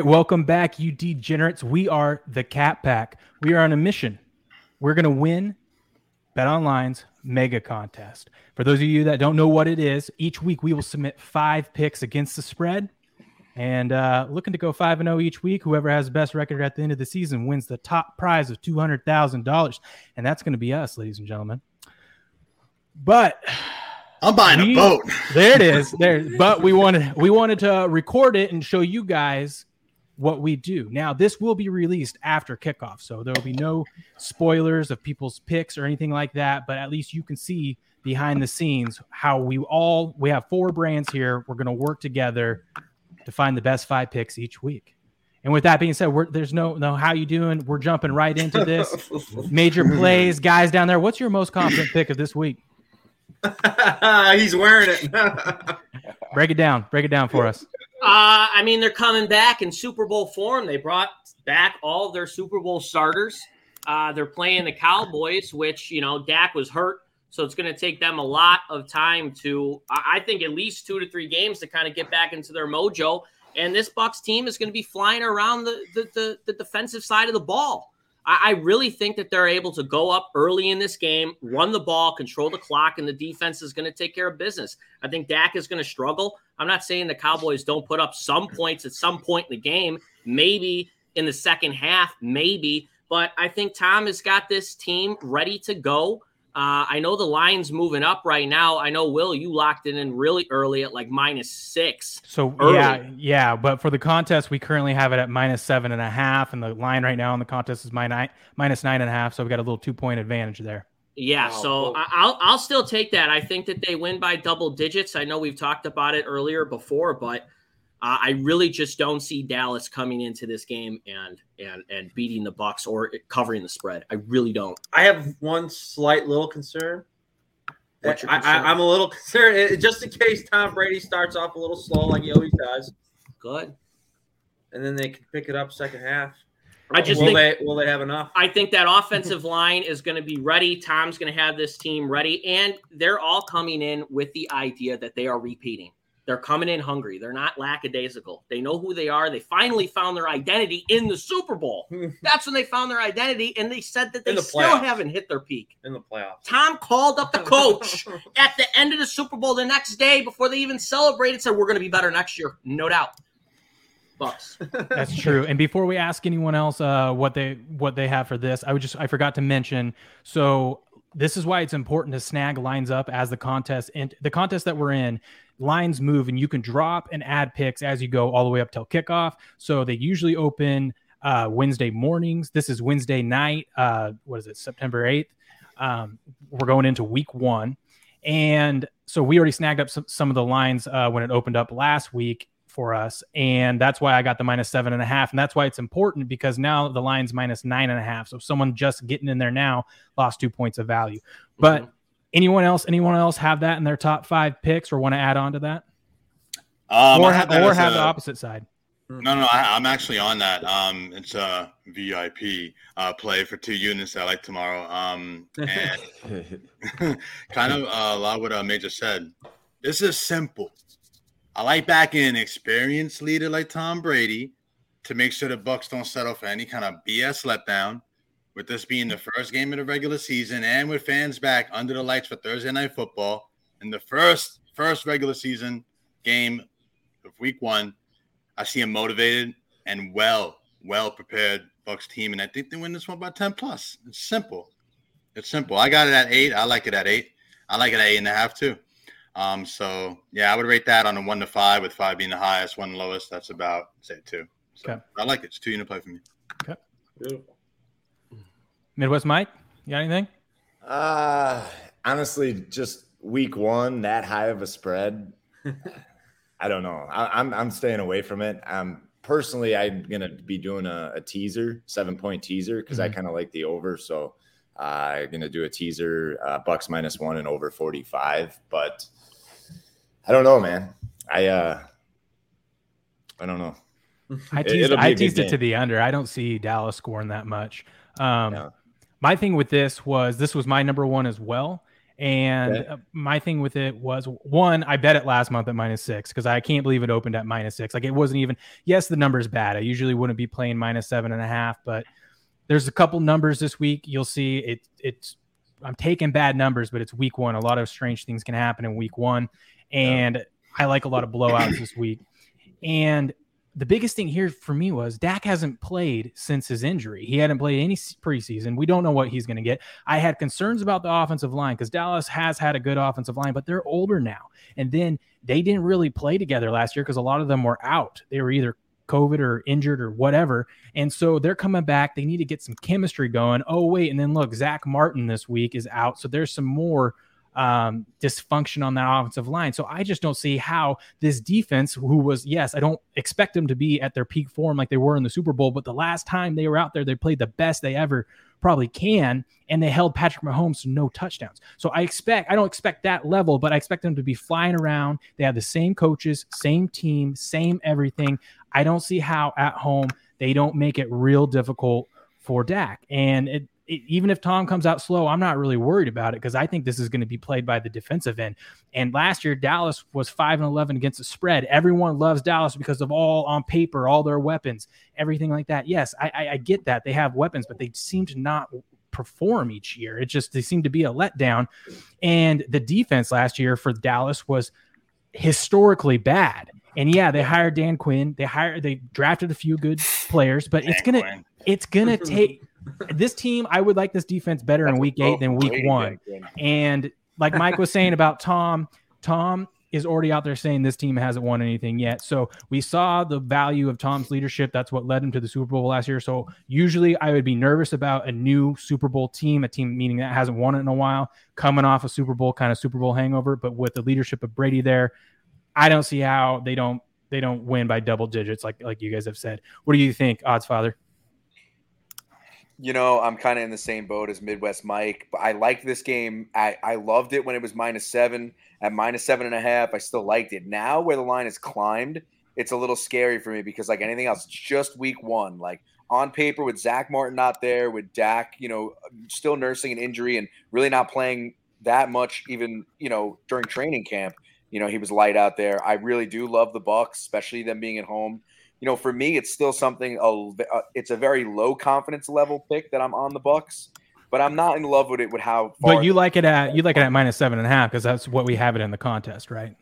Right, welcome back, you degenerates. We are the Cat Pack. We are on a mission. We're going to win Bet Online's mega contest. For those of you that don't know what it is, each week we will submit five picks against the spread. And uh, looking to go 5 and 0 each week. Whoever has the best record at the end of the season wins the top prize of $200,000. And that's going to be us, ladies and gentlemen. But I'm buying we- a boat. there it is. There, but we wanted we wanted to record it and show you guys what we do. Now, this will be released after kickoff, so there will be no spoilers of people's picks or anything like that. But at least you can see behind the scenes how we all we have four brands here. We're going to work together to find the best five picks each week. And with that being said, we're, there's no no how you doing. We're jumping right into this major plays, guys down there. What's your most confident pick of this week? He's wearing it. Break it down. Break it down for us. Uh, I mean, they're coming back in Super Bowl form. They brought back all their Super Bowl starters. Uh, they're playing the Cowboys, which, you know, Dak was hurt. So it's going to take them a lot of time to, I I think, at least two to three games to kind of get back into their mojo. And this Bucks team is going to be flying around the, the, the, the defensive side of the ball. I, I really think that they're able to go up early in this game, run the ball, control the clock, and the defense is going to take care of business. I think Dak is going to struggle. I'm not saying the Cowboys don't put up some points at some point in the game, maybe in the second half, maybe. But I think Tom has got this team ready to go. Uh, I know the line's moving up right now. I know, Will, you locked it in really early at like minus six. So early. yeah, yeah, but for the contest, we currently have it at minus seven and a half, and the line right now in the contest is minus minus nine and a half. So we've got a little two point advantage there. Yeah, Wow, so I'll I'll still take that. I think that they win by double digits. I know we've talked about it earlier before, but uh, I really just don't see Dallas coming into this game and and and beating the Bucks or covering the spread. I really don't. I have one slight little concern. What's your I, concern? I, I'm a little concerned, just in case Tom Brady starts off a little slow like he always does, Good. and then they can pick it up second half. I just will think they will they have enough? I think that offensive line is going to be ready. Tom's going to have this team ready, and they're all coming in with the idea that they are repeating. They're coming in hungry. They're not lackadaisical. They know who they are. They finally found their identity in the Super Bowl. That's when they found their identity, and they said that they In the still playoffs. haven't hit their peak. in the playoffs. Tom called up the coach at the end of the Super Bowl the next day before they even celebrated. Said we're going to be better next year, no doubt. Bucks. That's true. And before we ask anyone else uh, what they what they have for this, I would just I forgot to mention. So this is why it's important to snag lines up as the contest and the contest that we're in. Lines move and you can drop and add picks as you go all the way up till kickoff. So they usually open uh, Wednesday mornings. This is Wednesday night. Uh, what is it? September eighth. Um, we're going into week one, and so we already snagged up some, some of the lines uh, when it opened up last week for us. And that's why I got the minus seven and a half. And that's why it's important because now the line's minus nine and a half. So someone just getting in there now lost two points of value. But Mhm. Anyone else, anyone else have that in their top five picks or want to add on to that? Um, or have that or have a- the opposite side. No, no, I, I'm actually on that. Um, it's a VIP uh, play for two units that I like tomorrow. Um, and kind of uh, a lot what uh, Major said. This is simple. I like backing an experienced leader like Tom Brady to make sure the Bucks don't settle for any kind of BS letdown. With this being the first game of the regular season, and with fans back under the lights for Thursday night football, and the first first regular season game of Week One, I see a motivated and well well prepared Bucks team, and I think they win this one by ten plus. It's simple. It's simple. I got it at eight. I like it at eight. I like it at eight and a half too. Um, so yeah, I would rate that on a one to five, with five being the highest, one lowest. That's about say two. So Okay. I like it. It's two unit play for me. Okay. Beautiful. Midwest Mike, you got anything? Uh honestly, just week one, that high of a spread. I don't know. I, I'm I'm staying away from it. Um, personally, I'm gonna be doing a, a teaser, seven point teaser, because I kind of like the over. So uh, I'm gonna do a teaser, uh, Bucks minus one and over 45. But I don't know, man. I uh, I don't know. I teased, be I teased it to the under. I don't see Dallas scoring that much. Um, Yeah. My thing with this was this was my number one as well. And Okay. uh, my thing with it was one, I bet it last month at minus six because I can't believe it opened at minus six. Like it wasn't even, yes, the number's bad. I usually wouldn't be playing minus seven and a half, but there's a couple numbers this week. You'll see it, it's, I'm taking bad numbers, but it's week one. A lot of strange things can happen in week one. And I like a lot of blowouts this week. And the biggest thing here for me was Dak hasn't played since his injury. He hadn't played any preseason. We don't know what he's going to get. I had concerns about the offensive line because Dallas has had a good offensive line, but they're older now. And then they didn't really play together last year because a lot of them were out. They were either COVID or injured or whatever. And so they're coming back. They need to get some chemistry going. Oh, wait. And then look, Zach Martin this week is out. So there's some more um, dysfunction on that offensive line. So I just don't see how this defense, who was, yes, I don't expect them to be at their peak form like they were in the Super Bowl, but the last time they were out there, they played the best they ever probably can, and they held Patrick Mahomes to no touchdowns. So I expect, I don't expect that level, but I expect them to be flying around. They have the same coaches, same team, same everything. I don't see how at home they don't make it real difficult for Dak. And it, even if Tom comes out slow, I'm not really worried about it because I think this is going to be played by the defensive end. And last year, Dallas was five and eleven against the spread. Everyone loves Dallas because of all on paper, all their weapons, everything like that. Yes, I, I, I get that they have weapons, but they seem to not perform each year. It just they seem to be a letdown. And the defense last year for Dallas was historically bad. And yeah, they hired Dan Quinn. They hired they drafted a few good players, but it's gonna it's gonna take this team. I would like this defense better in week eight than week one. And like Mike was saying about Tom, Tom is already out there saying this team hasn't won anything yet. So we saw the value of Tom's leadership. That's what led him to the Super Bowl last year. So usually I would be nervous about a new Super Bowl team, a team meaning that hasn't won it in a while, coming off a Super Bowl kind of Super Bowl hangover. But with the leadership of Brady there, I don't see how they don't they don't win by double digits like like you guys have said. What do you think, Odds Father? You know, I'm kind of in the same boat as Midwest Mike, but I liked this game. I, I loved it when it was minus seven. At minus seven and a half, I still liked it. Now, where the line has climbed, it's a little scary for me because, like anything else, it's just week one. Like on paper, with Zach Martin not there, with Dak, you know, still nursing an injury and really not playing that much, even you know during training camp. You know, he was light out there. I really do love the Bucks, especially them being at home you know, for me, it's still something. Uh, it's a very low confidence level pick that I'm on the Bucks, but I'm not in love with it with how. But you like it at you like it at minus seven and a half because that's what we have it in the contest, right?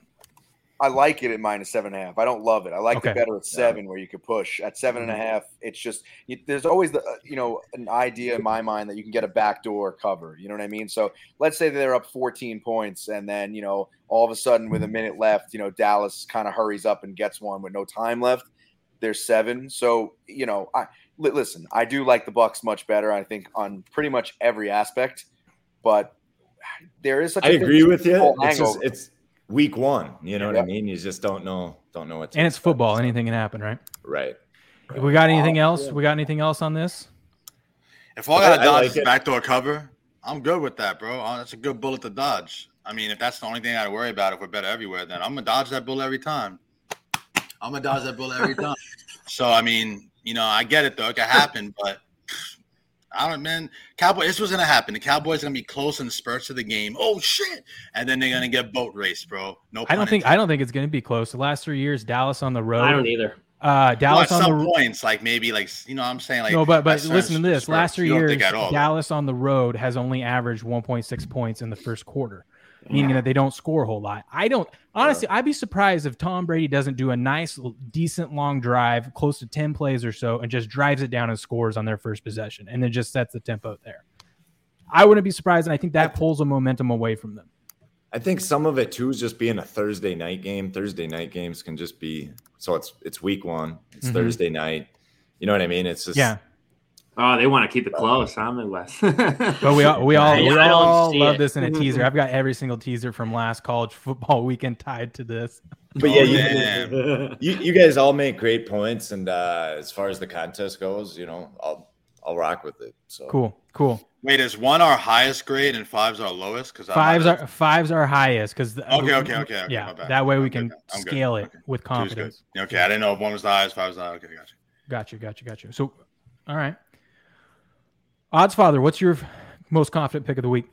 I like it at minus seven and a half. I don't love it. I like Okay. it better at seven, where you could push at seven and a half. It's just you, there's always the uh, you know an idea in my mind that you can get a backdoor cover. You know what I mean? So let's say they're up 14 points, and then you know all of a sudden with a minute left, you know Dallas kind of hurries up and gets one with no time left. There's seven. So you know I li- listen. I do like the Bucks much better. I think on pretty much every aspect, but there is such. I a agree with you. It's just it's week one. You know what I mean? You just don't know don't know what. And it's expect. football; anything can happen, right? right? We got anything else? We got anything else on this? If all I got I to dodge like backdoor cover, I'm good with that, bro. Uh, That's a good bullet to dodge. I mean, if that's the only thing I got to worry about, if we're better everywhere, then I'm gonna dodge that bullet every time. I'm gonna dodge that bullet every time. so I mean, you know, I get it though. It could happen, but I don't, man. Cowboy, this was gonna happen. The Cowboys gonna be close in the spurts of the game. Oh shit! And then they're gonna get boat race, bro. No, I don't pun think I don't think it's going to be close. The last three years, Dallas on the road. I don't either. Uh, Well, Dallas at on some the points, like maybe like you know, what I'm saying like no, but but listen to this. spurts. Last three years, think at all, though. Dallas on the road has only averaged 1.6 points in the first quarter, meaning that they don't score a whole lot. I don't honestly. I'd be surprised if Tom Brady doesn't do a nice, decent long drive, close to 10 plays or so, and just drives it down and scores on their first possession, and then just sets the tempo there. I wouldn't be surprised, and I think that pulls the momentum away from them. I think some of it too is just being a Thursday night game. Thursday night games can just be so it's it's week one. It's Mhm. Thursday night. You know what I mean? It's just Yeah, Oh, they want to keep it close, huh, Midwest? but we all we all we I don't all love it. this in a teaser. I've got every single teaser from last college football weekend tied to this. But yeah, Oh, you, you you guys all make great points, and uh, as far as the contest goes, you know, I'll I'll rock with it. So Cool, cool. Wait, is one our highest grade and five's our lowest? Because Fives are fives are highest because Okay, okay, okay, okay, yeah. That way we I'm can good. Scale it Okay. with confidence. Okay, I didn't know if one was the highest, five was the highest. Okay, gotcha. Got you, got you, got you. So, all right. Odds Father, what's your most confident pick of the week?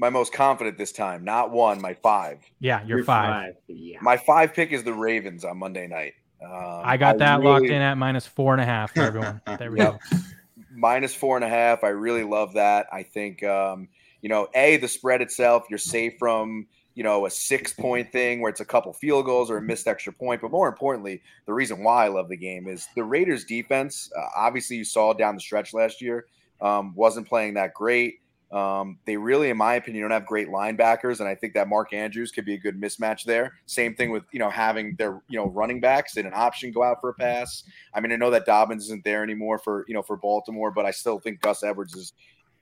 my most confident this time. Not one, my five. Yeah, you're, You're five. Yeah. My five pick is the Ravens on Monday night. Um, I got that locked really- in at minus four and a half for everyone. There we Yep. go. minus four and a half. I really love that. I think, um, you know, a the spread itself, you're safe from you know a six point thing where it's a couple field goals or a missed extra point. But more importantly, the reason why I love the game is the Raiders' defense. Uh, obviously, you saw down the stretch last year um, wasn't playing that great. Um, they really, in my opinion, don't have great linebackers, and I think that Mark Andrews could be a good mismatch there. Same thing with you know having their you know running backs in an option go out for a pass. I mean, I know that Dobbins isn't there anymore for you know for Baltimore, but I still think Gus Edwards is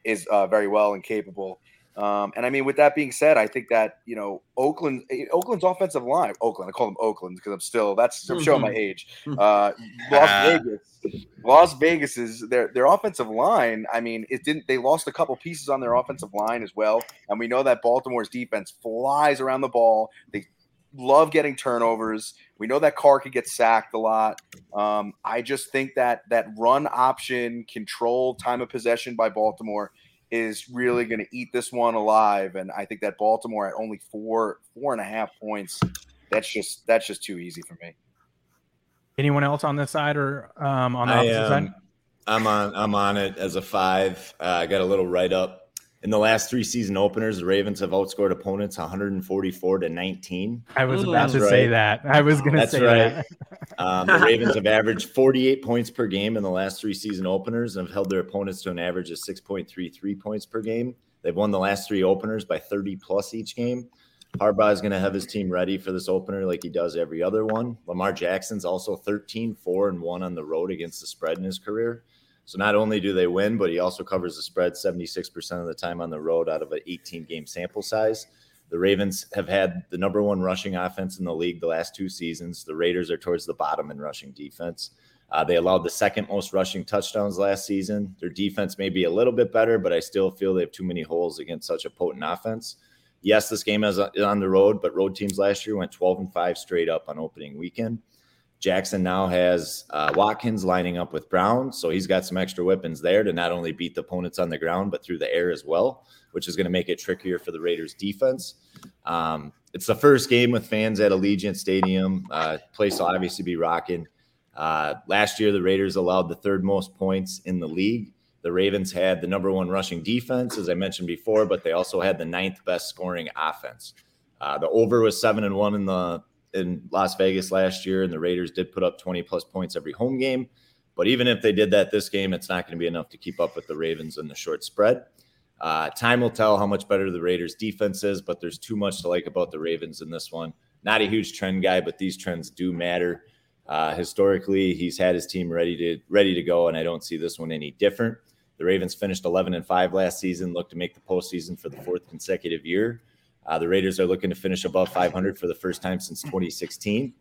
is uh, very well and capable. Um, and I mean, with that being said, I think that you know Oakland, eh, Oakland's offensive line, Oakland. I call them Oakland because I'm still that's I'm showing my age. Uh, Las Vegas, Las Vegas is their their offensive line. I mean, it didn't. They lost a couple pieces on their offensive line as well, and we know that Baltimore's defense flies around the ball. They love getting turnovers. We know that Carr could get sacked a lot. Um, I just think that that run option, control, time of possession by Baltimore is really going to eat this one alive. And I think that Baltimore at only four four and a half points, that's just that's just too easy for me. Anyone else on this side or um, on the I opposite side? am. I'm on. I'm on it as a five. Uh, I got a little write up. In the last three season openers, the Ravens have outscored opponents 144 to 19. I was about That's to say that. I was going to say right. that. Um, the Ravens have averaged 48 points per game in the last three season openers and have held their opponents to an average of 6.33 points per game. They've won the last three openers by 30 plus each game. Harbaugh is going to have his team ready for this opener like he does every other one. Lamar Jackson's also 13, 4, and 1 on the road against the spread in his career. So not only do they win, but he also covers the spread 76% of the time on the road out of an 18 game sample size. The Ravens have had the number one rushing offense in the league the last two seasons. The Raiders are towards the bottom in rushing defense. Uh, they allowed the second most rushing touchdowns last season. Their defense may be a little bit better, but I still feel they have too many holes against such a potent offense. Yes, this game is on the road, but road teams last year went 12 and 5 straight up on opening weekend. Jackson now has uh, Watkins lining up with Brown, so he's got some extra weapons there to not only beat the opponents on the ground but through the air as well, which is going to make it trickier for the Raiders' defense. Um, it's the first game with fans at Allegiant Stadium. Uh, place will obviously be rocking. Uh, last year, the Raiders allowed the third most points in the league. The Ravens had the number one rushing defense, as I mentioned before, but they also had the ninth best scoring offense. Uh, the over was seven and one in the in Las Vegas last year, and the Raiders did put up 20 plus points every home game. But even if they did that this game, it's not going to be enough to keep up with the Ravens in the short spread. Uh, time will tell how much better the Raiders defense is, but there's too much to like about the Ravens in this one. Not a huge trend guy, but these trends do matter. Uh, historically, he's had his team ready to ready to go, and I don't see this one any different. The Ravens finished 11 and five last season, look to make the postseason for the fourth consecutive year. Uh, the Raiders are looking to finish above 500 for the first time since 2016.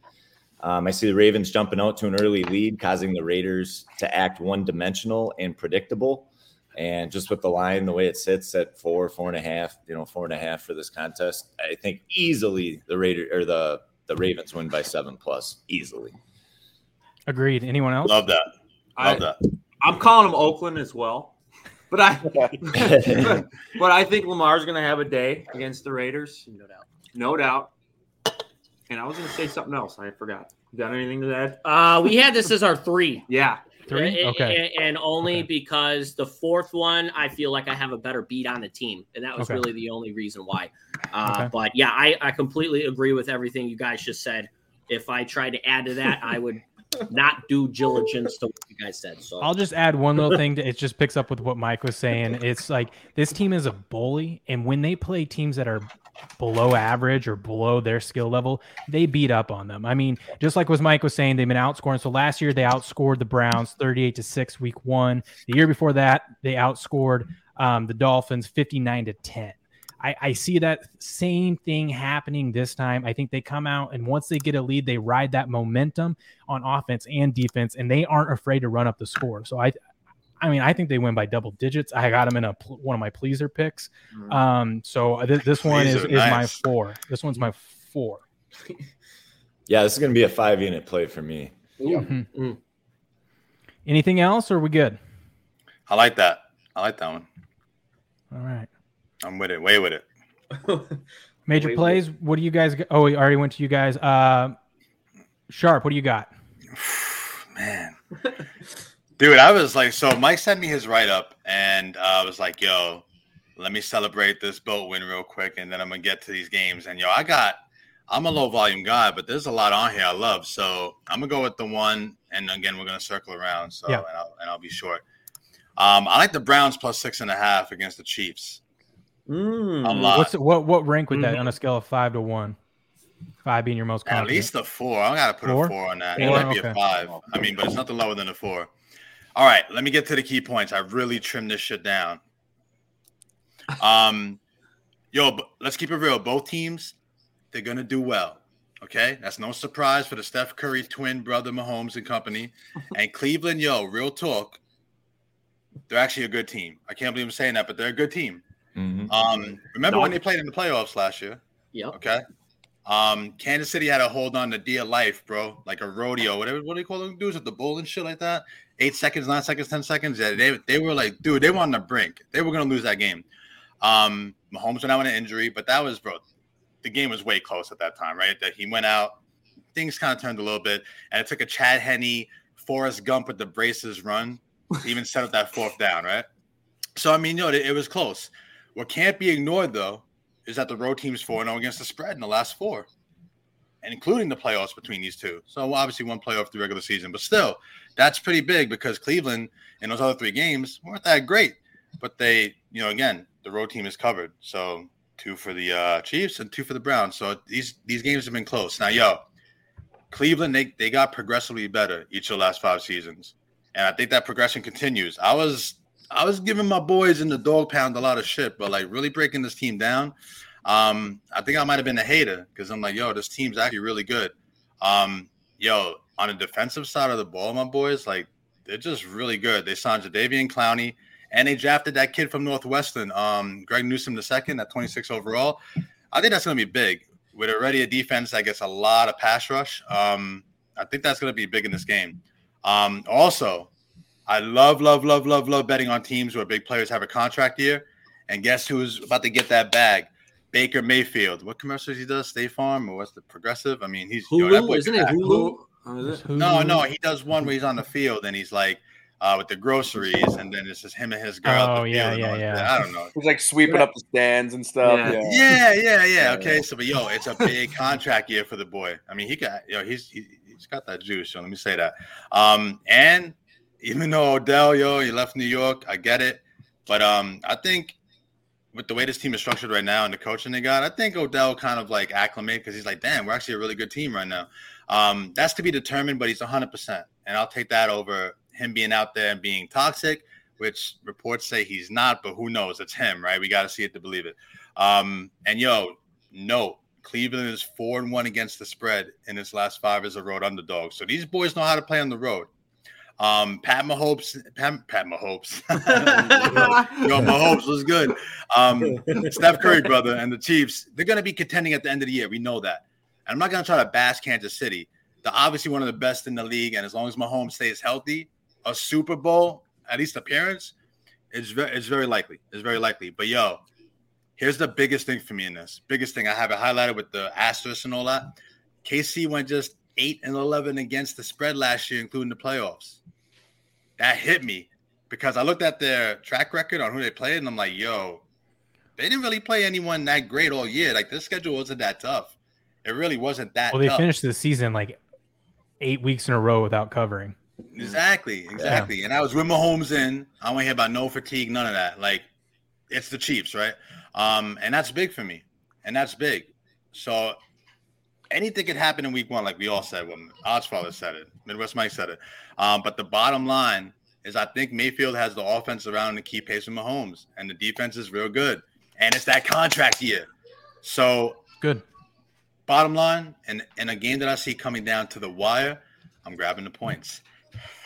Um, I see the Ravens jumping out to an early lead, causing the Raiders to act one dimensional and predictable. And just with the line, the way it sits at four, four and a half, you know, four and a half for this contest, I think easily the Raider or the the Ravens win by seven plus easily. Agreed. Anyone else? Love that. Love I, that. I'm calling them Oakland as well, but I but I think Lamar's going to have a day against the Raiders, No doubt. no doubt. And I was going to say something else. I forgot. You got anything to add? Uh, we had this as our three. Yeah. Three? A- a- Okay. a- And, only Okay. because the fourth one, I feel like I have a better beat on the team. And that was Okay. really the only reason why. Uh, Okay. But yeah, I, I completely agree with everything you guys just said. If I tried to add to that, I would not do diligence to what you guys said. So I'll just add one little thing. To, it just picks up with what Mike was saying. It's like this team is a bully, and when they play teams that are below average or below their skill level, they beat up on them. I mean, just like what Mike was saying, they've been outscoring. So last year they outscored the Browns 38 to 6 week one. The year before that, they outscored um, the Dolphins 59 to 10. I, I see that same thing happening this time. I think they come out and once they get a lead, they ride that momentum on offense and defense, and they aren't afraid to run up the score. So I, I mean, I think they win by double digits. I got them in a one of my pleaser picks. Um, so th- this one is, Pleaser, is my four. This one's my four. Yeah, this is going to be a five unit play for me. Mhm. Anything else, or are we good? I like that. I like that one. All right. I'm with it. Way with it. Major Wait, plays. What do you guys? g- Oh, we already went to you guys. Uh, Sharp. What do you got? Man. Dude, I was like, so Mike sent me his write up, and uh, I was like, yo, let me celebrate this boat win real quick, and then I'm gonna get to these games. And yo, I got, I'm a low volume guy, but there's a lot on here I love. So I'm gonna go with the one, and again, we're gonna circle around. So Yeah. and, I'll, and I'll be short. Um, I like the Browns plus six and a half against the Chiefs. Mm. A lot. What's what? What rank would that on a scale of five to one? Five being your most confident. At least a four. I gotta put Four? a four on that. Four, It might be okay. a five. I mean, but it's nothing lower than a four. All right, let me get to the key points. I really trimmed this shit down. Um, yo, let's keep it real. Both teams, they're gonna do well. Okay, that's no surprise for the Steph Curry twin brother Mahomes and company. And Cleveland, yo, real talk, they're actually a good team. I can't believe I'm saying that, but they're a good team. Mhm. Um, remember when they played in the playoffs last year? Yeah. Okay. Um, Kansas City had a hold on to dear life, bro, like a rodeo, whatever. What do you call them dudes with the bull and shit like that? Eight seconds, nine seconds, ten seconds. Yeah, they they were like, dude, they were on the brink. They were gonna lose that game. Um, Mahomes went out with an injury, but that was, bro, the game was way close at that time, right? That he went out, things kind of turned a little bit, and it took a Chad Henne, Forrest Gump with the braces run to even set up that fourth down, right? So I mean, you know, it, it was close. What can't be ignored though is that the road team's 4 0 against the spread in the last four, and including the playoffs between these two. So obviously one playoff the regular season, but still, that's pretty big because Cleveland in those other three games weren't that great. But they, you know, again, the road team is covered. So two for the uh, Chiefs and two for the Browns. So these these games have been close. Now, yo, Cleveland, they, they got progressively better each of the last five seasons. And I think that progression continues. I was I was giving my boys in the dog pound a lot of shit, but like really breaking this team down. Um, I think I might have been a hater because I'm like, yo, this team's actually really good. Um, yo, on the defensive side of the ball, my boys, like they're just really good. They signed Jadeveon Clowney and they drafted that kid from Northwestern, um, Greg Newsom II at 26 overall. I think that's gonna be big. With already a defense that gets a lot of pass rush, um, I think that's gonna be big in this game. Um, also, I love, love, love, love, love betting on teams where big players have a contract year. And guess who's about to get that bag? Baker Mayfield. What commercials he does? State Farm or what's the progressive? I mean, he's yo, that Hulu, boy isn't it crack. Hulu? Is it? No, no, he does one where he's on the field and he's like uh, with the groceries, and then it's just him and his girl. at the Oh, yeah, yeah, yeah. that. I don't know. He's like sweeping up the stands and stuff. Yeah. Yeah. Yeah, yeah, yeah. Yeah. Okay, so but yo, it's a big contract year for the boy. I mean, he got yo, he's he, he's got that juice. So let me say that. Um, and even though Odell, yo, he left New York, I get it, but um, I think with the way this team is structured right now and the coaching they got, I think Odell kind of like acclimate because he's like, damn, we're actually a really good team right now. Um, that's to be determined, but he's 100, percent and I'll take that over him being out there and being toxic, which reports say he's not, but who knows? It's him, right? We got to see it to believe it. Um, and yo, note Cleveland is four and one against the spread in its last five as a road underdog. So these boys know how to play on the road. Um, Pat Mahomes, Pat, Pat Mahomes, yo, Mahomes was good. Um, Steph Curry, brother, and the Chiefs, they're going to be contending at the end of the year. We know that. And I'm not going to try to bash Kansas City. They're obviously one of the best in the league. And as long as Mahomes stays healthy, a Super Bowl, at least appearance, is very, it's very likely. It's very likely. But yo, here's the biggest thing for me in this. Biggest thing I have it highlighted with the asterisk and all that. KC went just eight and eleven against the spread last year, including the playoffs. That hit me because I looked at their track record on who they played, and I'm like, yo, they didn't really play anyone that great all year. Like this schedule wasn't that tough. It really wasn't that. Well, they tough. finished the season like eight weeks in a row without covering. Exactly, exactly. And I was with Mahomes in. I don't hear about no fatigue, none of that. Like it's the Chiefs, right? Um, and that's big for me. And that's big. So anything could happen in week one, like we all said when Oddsfather said it, Midwest Mike said it. Um, but the bottom line is I think Mayfield has the offense around to keep pace with Mahomes, and the defense is real good. And it's that contract year. So Good. bottom line, and in a game that I see coming down to the wire, I'm grabbing the points.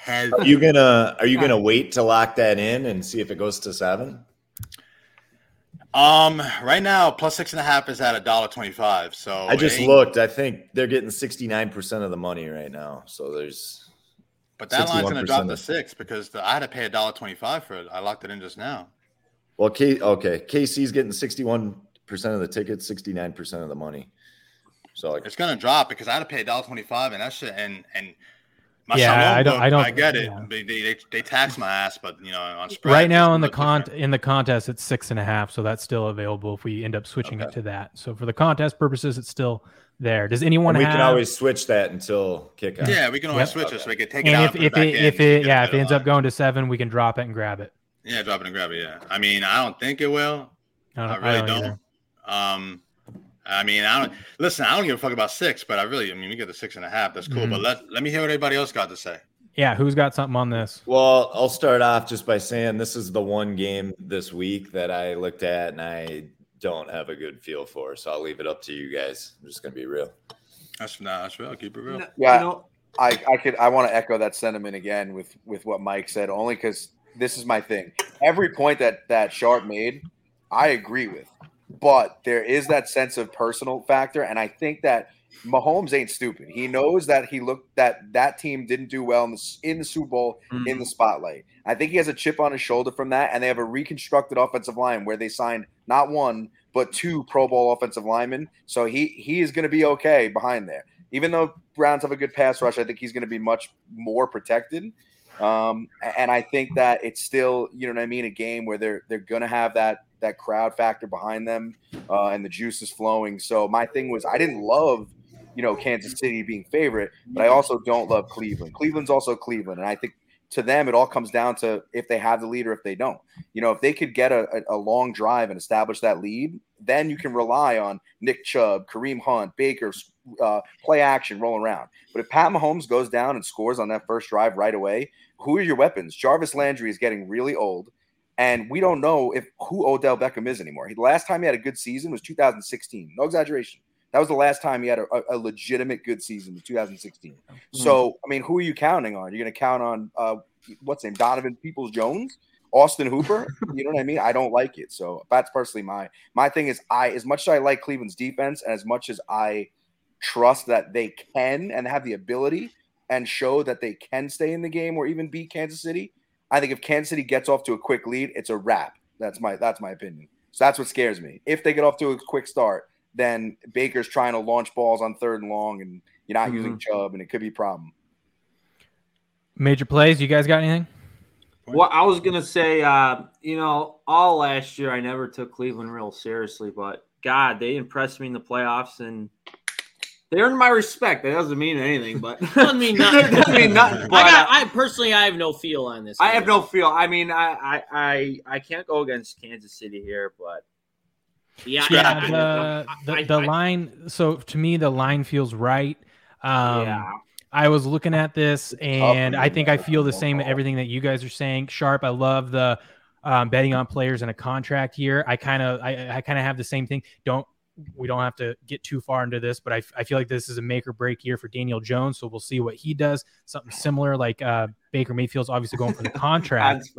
Heavy. Are you gonna Are you gonna wait to lock that in and see if it goes to seven? Um, right now, plus six and a half is at a dollar twenty-five. So I just looked. I think they're getting sixty nine percent of the money right now. So there's but that line's gonna drop 61% to six because the, I had to pay a dollar twenty-five for it. I locked it in just now. Well, K okay, KC's getting sixty-one percent of the tickets, sixty-nine percent of the money. So like, It's gonna drop because I had to pay a dollar twenty-five, and that shit and and my Yeah, I don't- book, I don't- I get it. yeah. They, they they tax my ass, but you know on spread. right now in the con different. in the contest it's six and a half so that's still available if we end up switching it to that so for the contest purposes it's still there does anyone and we have can always switch that until kickoff. Yeah, we can always Yep. switch it so we can take it and out. if, put it if it if it a yeah if it ends up going to seven we can drop it and grab it yeah, drop it and grab it. Yeah, I mean, I don't think it will. I, I don't, really I don't, don't. Um, I mean, I don't listen. I don't give a fuck about six, but I really, I mean, we get the six and a half. That's cool. Mhm. But let let me hear what everybody else got to say. yeah who's got something on this Well, I'll start off just by saying this is the one game this week that I looked at and I don't have a good feel for. So I'll leave it up to you guys. I'm just gonna be real. That's nah, that's real. Keep it real. Yeah. You know, I, I could I want to echo that sentiment again with with what Mike said, only because this is my thing. Every point that that Sharp made, I agree with, but there is that sense of personal factor, and I think that Mahomes ain't stupid. He knows that he looked that that team didn't do well in the in the Super Bowl in the spotlight. I think he has a chip on his shoulder from that, and they have a reconstructed offensive line where they signed not one but two Pro Bowl offensive linemen. So he he is going to be okay behind there. Even though Browns have a good pass rush, I think he's going to be much more protected. Um, and I think that it's still, you know what I mean, a game where they're they're going to have that that crowd factor behind them, uh, and the juice is flowing. So my thing was, I didn't love, you know, Kansas City being favorite, but I also don't love Cleveland. Cleveland's also Cleveland, and I think to them it all comes down to if they have the lead or if they don't. You know, if they could get a, a, a long drive and establish that lead, then you can rely on Nick Chubb, Kareem Hunt, Baker, uh, play action, roll around. But if Pat Mahomes goes down and scores on that first drive right away, who are your weapons? Jarvis Landry is getting really old, and we don't know if who Odell Beckham is anymore. He, the last time he had a good season was 2016. No exaggeration. That was the last time he had a, a legitimate good season in 2016. So, I mean, who are you counting on? You're going to count on uh, what's his name, Donovan Peoples Jones, Austin Hooper. you know what I mean? I don't like it. So that's personally my my thing. Is I as much as I like Cleveland's defense, and as much as I trust that they can and have the ability and show that they can stay in the game or even beat Kansas City, I think if Kansas City gets off to a quick lead, it's a wrap. That's my that's my opinion. So that's what scares me. If they get off to a quick start, then Baker's trying to launch balls on third and long, and you're not using Chubb, and it could be a problem. major plays you guys got anything Well, I was gonna say, uh, you know, all last year I never took Cleveland real seriously, but God, they impressed me in the playoffs and they earned my respect. That doesn't mean anything, but Doesn't mean nothing. doesn't mean nothing. I got. uh, I personally, I have no feel on this. I have no feel. I mean, I, I, I, I can't go against Kansas City here, but Yeah, yeah I- the, the, I- the I- line so to me the line feels right um yeah, I was looking at this and I think. I feel the same everything that you guys are saying. Sharp, I love the um, betting on players in a contract year. I kind of I, I kind of have the same thing. Don't we don't have to get too far into this, but I, I feel like this is a make or break year for Daniel Jones. So we'll see what he does. Something similar like uh, Baker Mayfield's obviously going for the contract.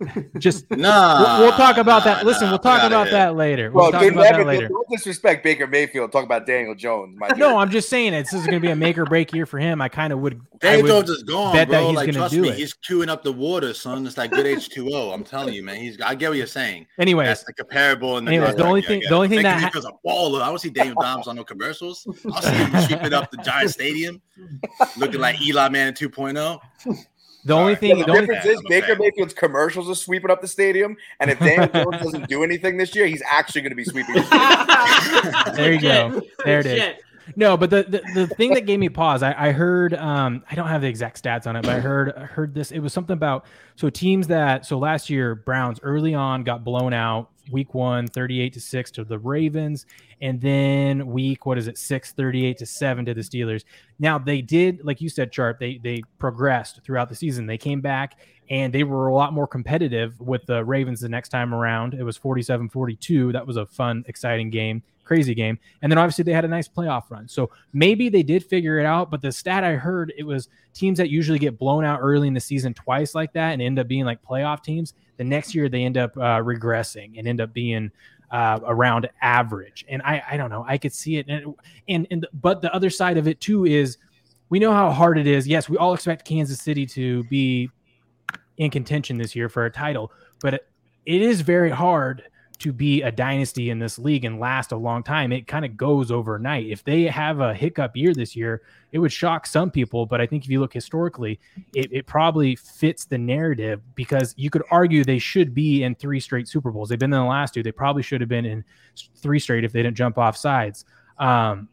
That's fine. Just Nah, we'll, we'll talk about nah, that. Listen, nah, we'll talk about that later. We'll Well, talk dude, about that later. don't disrespect Baker Mayfield. Talk about Daniel Jones. My No. I'm just saying it's this is going to be a make or break year for him. I kind of would. I Dave would Jones is gone, bet that bro. he's like, gonna trust do me, it. he's queuing up the water, son. It's like good H2O. I'm telling you, man. He's. I get what you're saying. anyways, That's the comparable. And the Anyways, the only thing- the only thing that ha- because a baller. I don't see Daniel Dimes on no commercials. I'll see him sweeping up the Giant Stadium, looking like Eli Manning 2.0. the only Sorry. thing, the the only difference fan. is I'm Baker fan. Mayfield's commercials are sweeping up the stadium, and if Daniel Jones doesn't do anything this year, he's actually going to be sweeping. There you go. There it is. No, but the, the, the thing that gave me pause, I, I heard um I don't have the exact stats on it, but I heard I heard this. It was something about so teams that so last year Browns early on got blown out week one, 38 to 6 to the Ravens, and then week, what is it, six, 38 to 7 to the Steelers. Now they did, like you said, Sharp, they they progressed throughout the season. They came back and they were a lot more competitive with the Ravens the next time around. It was 47-42. That was a fun, exciting game, crazy game. And then obviously they had a nice playoff run. So maybe they did figure it out, but the stat I heard it was teams that usually get blown out early in the season twice like that and end up being like playoff teams. The next year they end up uh, regressing and end up being uh, around average. And I, I don't know, I could see it. And, and, and, but the other side of it too is we know how hard it is. Yes, we all expect Kansas City to be in contention this year for a title, but it, it is very hard to be a dynasty in this league and last a long time. It kind of goes overnight. If they have a hiccup year this year, it would shock some people. But I think if you look historically, it, it probably fits the narrative because you could argue they should be in three straight Super Bowls. They've been in the last two. They probably should have been in three straight if they didn't jump off sides. Um,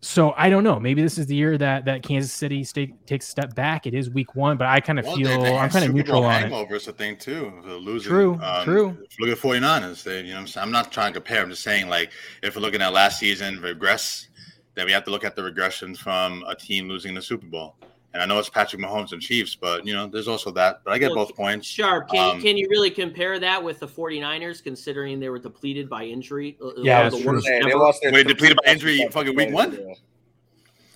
so I don't know. Maybe this is the year that that Kansas City State takes a step back. It is Week One, but I kind of Well, feel they- they I'm kind of neutral Bowl on it. hangover is a thing too. The losing. True, um, true. Look at 49ers. They, you know, I'm, saying? I'm not trying to compare. I'm just saying, like, if we're looking at last season regress, then we have to look at the regressions from a team losing the Super Bowl. And I know it's Patrick Mahomes and Chiefs, but you know, there's also that. But I get Well, both points. Sharp, can, Um, can you really compare that with the 49ers, considering they were depleted by injury? Uh, Yeah, one of that's the true. worst they ever. lost their Were depleted by injury fucking week one?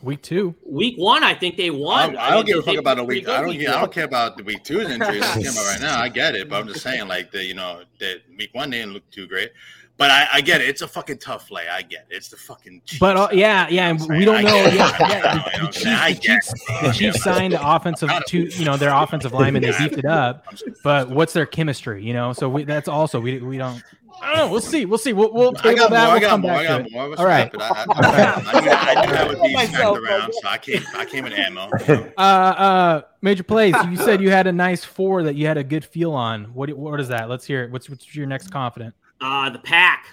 Week two. Week one, I think they I won. don't, I don't mean, give a fuck about a week. I don't. week I don't care about the week two's injuries. I'm about right now. I get it, but I'm just saying, like the you know, that week one they didn't look too great. But I, I get it. It's a fucking tough lay. I get it. It's the fucking. Chiefs. But uh, yeah, yeah, and we don't know. get. Yeah, yeah, the, the Chiefs, I the Chiefs, the Chiefs signed offensive two, you know, their offensive linemen. They beefed it up, but what's their chemistry? You know, so we, that's also we we don't. I don't know. We'll see. We'll see. We'll we'll I table got more. that. I We'll got more. I got to it. more. All right. I, I, I, knew, I knew that would be smacked Myself, around, so I came. I came with ammo. you know. Uh, uh, major plays. You said you had a nice four that you had a good feel on. What what is that? Let's hear it. What's what's your next confident? Uh, the pack,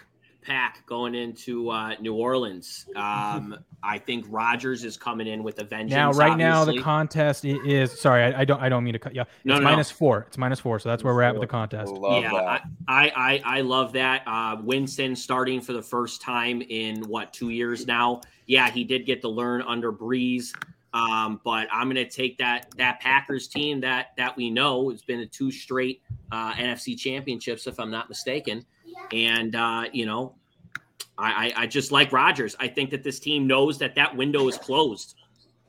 pack going into uh, New Orleans. Um, I think Rodgers is coming in with a vengeance. Now, right now, the contest is. Sorry, I, I don't. I don't mean to cut Yeah, off. No, it's no, no. minus four. It's minus four. So that's where we're at with the contest. Love yeah. I, I I love that. Uh, Winston starting for the first time in what two years now. Yeah, he did get to learn under Brees, um, but I'm going to take that that Packers team that that we know has been a two straight uh, NFC championships, if I'm not mistaken, and uh, you know, I, I I just like Rodgers. I think that this team knows that that window is closed.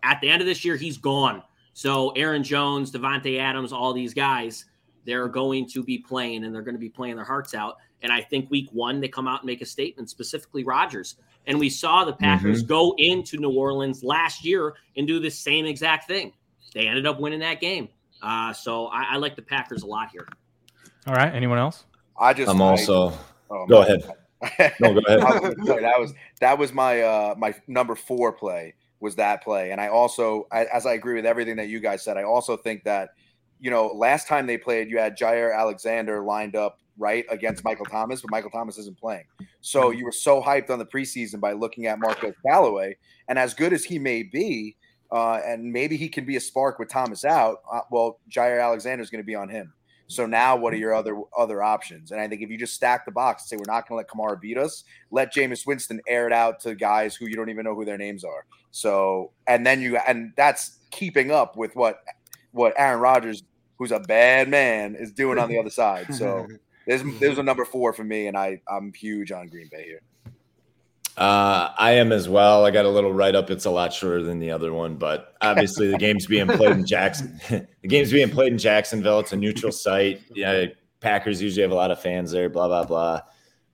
At the end of this year, he's gone. So Aaron Jones, Davante Adams, all these guys they're going to be playing and they're going to be playing their hearts out. And I think week one, they come out and make a statement, specifically Rodgers. And we saw the Packers go into New Orleans last year and do the same exact thing. They ended up winning that game. Uh, so I, I like the Packers a lot here. All right. Anyone else? I just I'm also. oh, Go ahead. No, go ahead. Was that was that was my uh my number four play was that play, and I also I, as I agree with everything that you guys said, I also think that you know last time they played, you had Jaire Alexander lined up right against Michael Thomas, but Michael Thomas isn't playing, so you were so hyped on the preseason by looking at Marquez Callaway, and as good as he may be. Uh, and maybe he can be a spark with Thomas out. Uh, well, Jaire Alexander is going to be on him. So now, what are your other other options? And I think if you just stack the box and say we're not going to let Kamara beat us, let Jameis Winston air it out to guys who you don't even know who their names are. So and then you and that's keeping up with what what Aaron Rodgers, who's a bad man, is doing on the other side. So there's there's a number four for me, and I I'm huge on Green Bay here. Uh, I am as well. I got a little write up. It's a lot shorter than the other one, but obviously the game's being played in Jackson. the game's being played in Jacksonville. It's a neutral site. Yeah, Packers usually have a lot of fans there. Blah blah blah.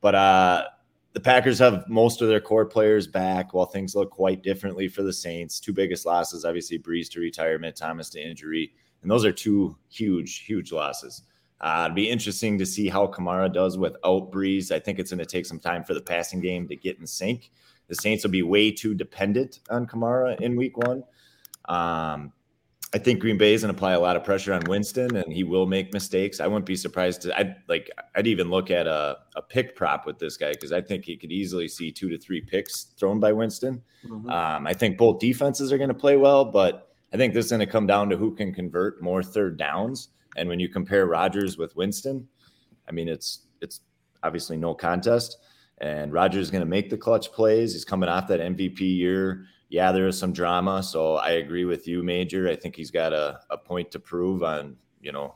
But uh, the Packers have most of their core players back, while things look quite differently for the Saints. Two biggest losses, obviously, Brees to retirement, Thomas to injury, and those are two huge, huge losses. Uh, it'd be interesting to see how Kamara does without Brees. I think it's going to take some time for the passing game to get in sync. The Saints will be way too dependent on Kamara in week one. Um, I think Green Bay is going to apply a lot of pressure on Winston, and he will make mistakes. I wouldn't be surprised to. I'd like. I'd even look at a, a pick prop with this guy because I think he could easily see two to three picks thrown by Winston. Um, I think both defenses are going to play well, but I think this is going to come down to who can convert more third downs. And when you compare Rodgers with Winston, I mean it's it's obviously no contest. And Rodgers is going to make the clutch plays. He's coming off that MVP year. Yeah, there is some drama. So I agree with you, Major. I think he's got a, a point to prove on, you know,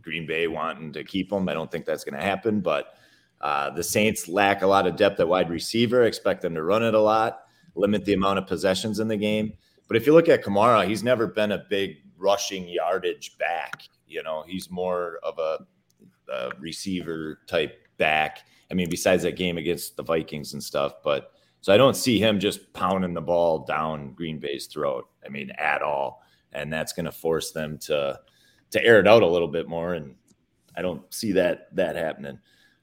Green Bay wanting to keep him. I don't think that's going to happen, but uh, the Saints lack a lot of depth at wide receiver. Expect them to run it a lot, limit the amount of possessions in the game. But if you look at Kamara, he's never been a big rushing yardage back. You know, he's more of a, a receiver type back. I mean, besides that game against the Vikings and stuff, but so I don't see him just pounding the ball down Green Bay's throat. I mean, at all, and that's going to force them to to air it out a little bit more. And I don't see that that happening.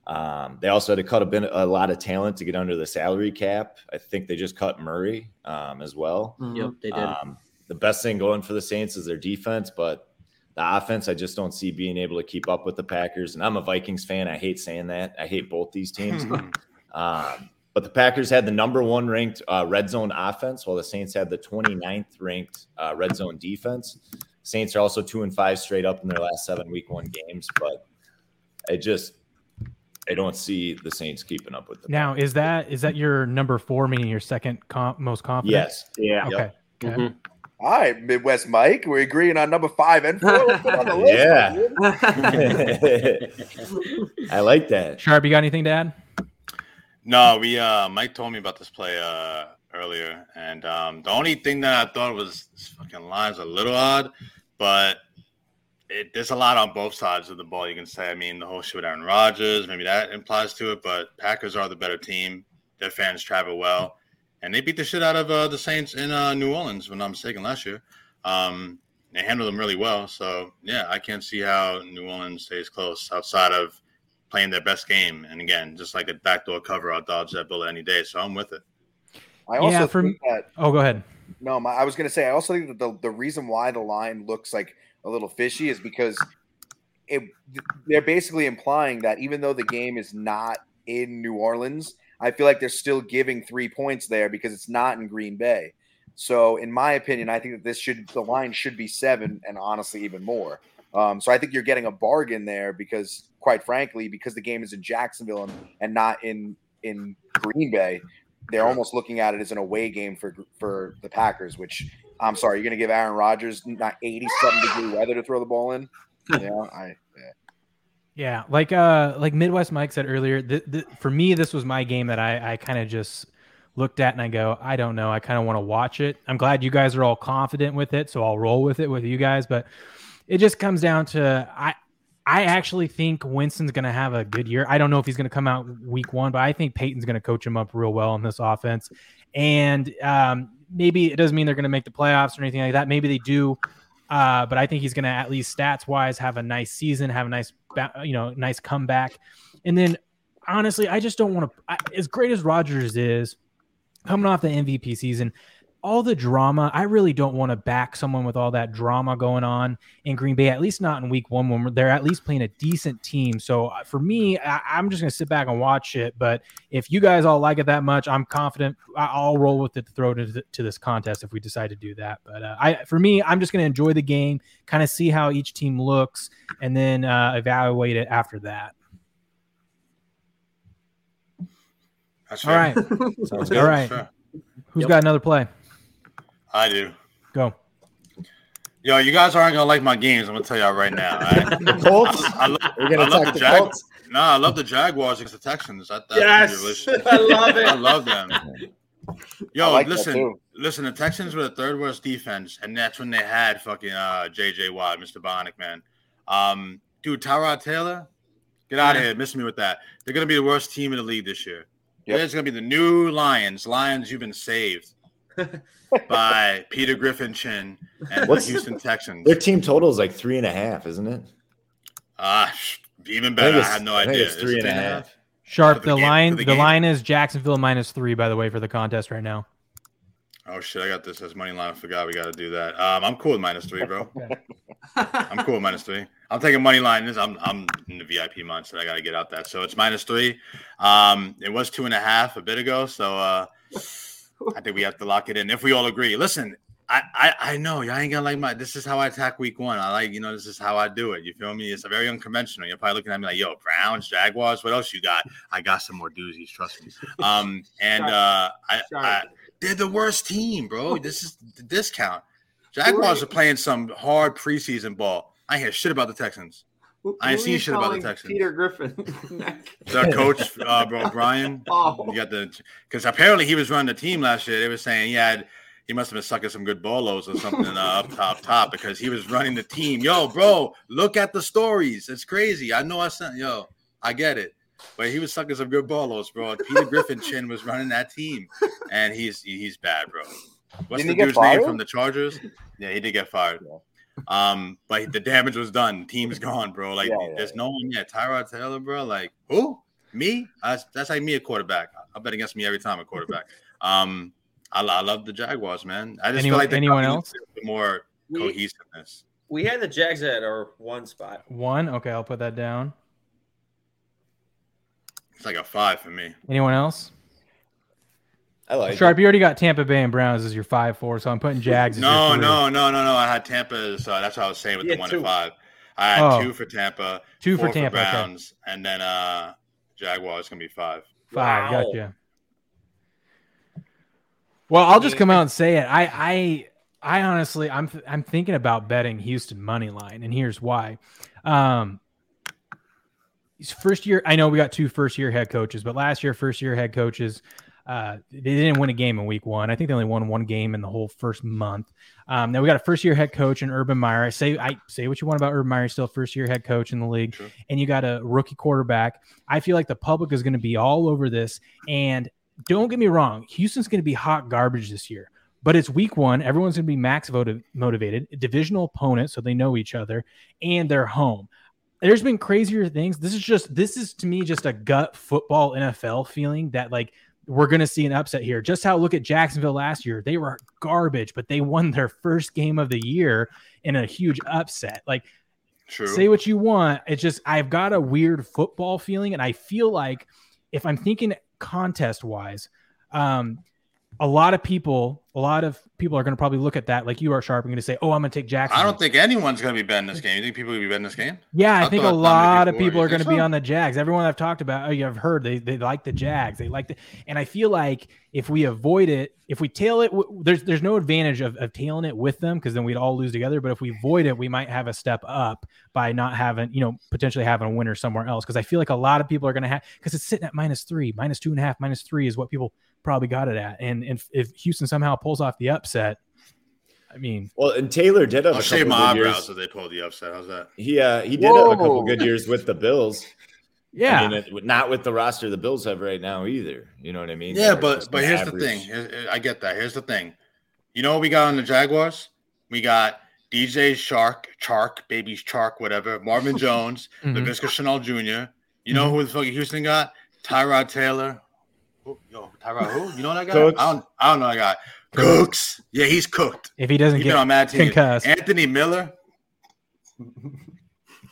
Um, they also had to cut a bit a lot of talent to get under the salary cap. I think they just cut Murray um, as well. Yep, they did. Um, the best thing going for the Saints is their defense, but the offense, I just don't see being able to keep up with the Packers. And I'm a Vikings fan. I hate saying that. I hate both these teams. um, but the Packers had the number one ranked uh, red zone offense, while the Saints had the 29th ranked uh, red zone defense. Saints are also two and five straight up in their last seven week one games, but I just I don't see the Saints keeping up with them. Now, is that is that your number four, meaning your second comp, most confident? Yes. Yeah. Okay. Yep. Okay. Mhm. All right, Midwest Mike, we're agreeing on number five and four. On the list, Yeah. I like that. Sharp, you got anything to add? No, we uh Mike told me about this play uh earlier, and um the only thing that I thought was this fucking line's a little odd, but it, there's a lot on both sides of the ball. You can say, I mean, the whole shit with Aaron Rodgers, maybe that implies to it, but Packers are the better team. Their fans travel well, and they beat the shit out of uh, the Saints in uh, New Orleans, if I'm not mistaken, last year. Um, they handled them really well. So yeah, I can't see how New Orleans stays close outside of playing their best game. And again, just like a backdoor cover, I'll dodge that bullet any day. So I'm with it. I also Yeah, for think that Oh, go ahead. No, my, I was going to say, I also think that the, the reason why the line looks like a little fishy is because it, they're basically implying that even though the game is not in New Orleans, I feel like they're still giving three points there because it's not in Green Bay. So, in my opinion, I think that this should the line should be seven, and honestly, even more. Um, so, I think you're getting a bargain there because, quite frankly, because the game is in Jacksonville and, and not in in Green Bay, they're almost looking at it as an away game for for the Packers. Which I'm sorry, you're going to give Aaron Rodgers not 87 degree weather to throw the ball in. Yeah, I. Yeah. Like uh, like Midwest Mike said earlier, th- th- for me, this was my game that I, I kind of just looked at and I go, I don't know, I kind of want to watch it. I'm glad you guys are all confident with it, so I'll roll with it with you guys. But it just comes down to I, I actually think Winston's going to have a good year. I don't know if he's going to come out week one, but I think Payton's going to coach him up real well in this offense. And um, maybe it doesn't mean they're going to make the playoffs or anything like that. Maybe they do. Uh, but I think he's going to at least stats wise have a nice season, have a nice, you know, nice comeback. And then honestly, I just don't want to, as great as Rodgers is coming off the MVP season, all the drama, I really don't want to back someone with all that drama going on in Green Bay, at least not in week one when they're at least playing a decent team. So uh, for me, I, I'm just going to sit back and watch it. But if you guys all like it that much, I'm confident I- I'll roll with it to throw it to, to this contest if we decide to do that. But uh, I, for me, I'm just going to enjoy the game, kind of see how each team looks, and then uh, evaluate it after that. That's All right. Sounds All good. right. Sure. Who's Yep. got another play? I do. Go. Yo, you guys aren't gonna like my games. I'm gonna tell y'all right now. all right? The Colts. I, lo- We're gonna love talk the the Jag- Colts. No, I love the Jaguars against the Texans. I, that's Yes. I love it. I love them. Yo, like listen, listen. The Texans were the third worst defense, and that's when they had fucking uh, J.J. Watt, Mr. Bionic man. Um, dude, Tyrod Taylor, get out of here, missing me with that. They're gonna be the worst team in the league this year. Yep. There's gonna be the new Lions. Lions, you've been saved by Peter Griffin Chin and What's- the Houston Texans. Their team total is like three and a half, isn't it? Ah, sh- even better. I, it's- had no I idea. it's Is three it and a half. Sharp. The The game- line. The, the line is Jacksonville minus three. By the way, for the contest right now. Oh shit! I got this as money line. I forgot we got to do that. Um, I'm cool with minus three, bro. I'm cool with minus three. I'm taking money line. This I'm I'm in the VIP mindset. I got to get out that. So it's minus three. Um, it was two and a half a bit ago. So uh, I think we have to lock it in if we all agree. Listen, I I, I know y'all ain't gonna like my. This is how I attack week one. I like you know this is how I do it. You feel me? It's a very unconventional. You're probably looking at me like, yo, Browns, Jaguars. What else you got? I got some more doozies. Trust me. Um, and uh, I, I they're the worst team, bro. This is the discount. Jaguars are playing some hard preseason ball. I hear shit about the Texans. I ain't seen shit about the Texans. Peter Griffin. The coach, uh, bro, Brian. oh, You got the because apparently he was running the team last year. They were saying he had he must have been sucking some good bolos or something uh, up top top because he was running the team. Yo, bro, look at the stories. It's crazy. I know I sent yo, I get it. But he was sucking some good bolos, bro. Peter Griffin Chin was running that team, and he's he's bad, bro. What's Didn't the he get dude's name fired? from the Chargers? Yeah, he did get fired. Um, but the damage was done. Team's gone, bro. Like Yeah, yeah, there's no one yet. Tyrod Taylor, bro. Like who? Me? That's, that's like me a quarterback. I bet against me every time a quarterback. Um, I, I love the Jaguars, man. I just Anyone- feel like anyone else? needs a bit more We, cohesiveness. we had the Jags at our one spot. One. Okay, I'll put that down. It's like a five for me. Anyone else? I like Sharp, it. you already got Tampa Bay and Browns as your five four, so I'm putting Jags. As No, your no, no, no, no. I had Tampa. as, uh, that's what I was saying with Yeah, the one two. and five. I had Oh. two for Tampa, Two for Tampa, okay. Browns, and then uh Jaguars is gonna be five. Five. Wow. Gotcha. Well, I'll just come out and say it. I, I, I honestly, I'm, I'm thinking about betting Houston money line, and here's why. Um, his first year, I know we got two first year head coaches, but last year, first year head coaches, uh, they didn't win a game in week one. I think they only won one game in the whole first month. Um, now we got a first year head coach in Urban Meyer. I say, I say what you want about Urban Meyer, still first year head coach in the league, True. and you got a rookie quarterback. I feel like the public is going to be all over this, and don't get me wrong, Houston's going to be hot garbage this year. But it's week one. Everyone's going to be max voted, motivated, divisional opponent, so they know each other, and they're home. There's been crazier things. This is just this is to me just a gut football NFL feeling that like we're going to see an upset here. Just how look at Jacksonville last year. They were garbage, but they won their first game of the year in a huge upset. Like True. say what you want. It's just I've got a weird football feeling, and I feel like if I'm thinking contest wise, um, a lot of people, a lot of people are going to probably look at that like you are sharp and going to say, "Oh, I'm going to take Jackson." I don't think anyone's gonna be betting this game. You think people will be betting this game? Yeah, I, I think a lot of people are going to be on the Jags. Everyone I've talked about, oh, have heard they they like the Jags. They like the, and I feel like if we avoid it, if we tail it, w- there's there's no advantage of, of tailing it with them because then we'd all lose together. But if we avoid it, we might have a step up by not having, you know, potentially having a winner somewhere else. Because I feel like a lot of people are going to have because it's sitting at minus three, minus two and a half, minus three is what people probably got it at. And, and if Houston somehow pulls off the upset, I mean, Well, and Taylor did have I'll a shave couple my good eyebrows years. if they pull the upset. How's that? He uh, he did have a couple good years with the Bills. yeah, I mean, it, not with the roster the Bills have right now either. You know what I mean? Yeah, They're but but an here's the thing. Here's- I get that. Here's the thing. You know what we got on the Jaguars? We got DJ Shark, Chark, baby Chark, whatever. Marvin Jones, Mhm. Laviska Shenault Jr. You know who the fucking Houston got? Tyrod Taylor. Who- Yo, Tyrod who? You know that guy? Cooks. I don't. I don't know that guy. Cooks. Yeah, he's cooked. if he doesn't He's get on mad teams. concussed, Anthony Miller.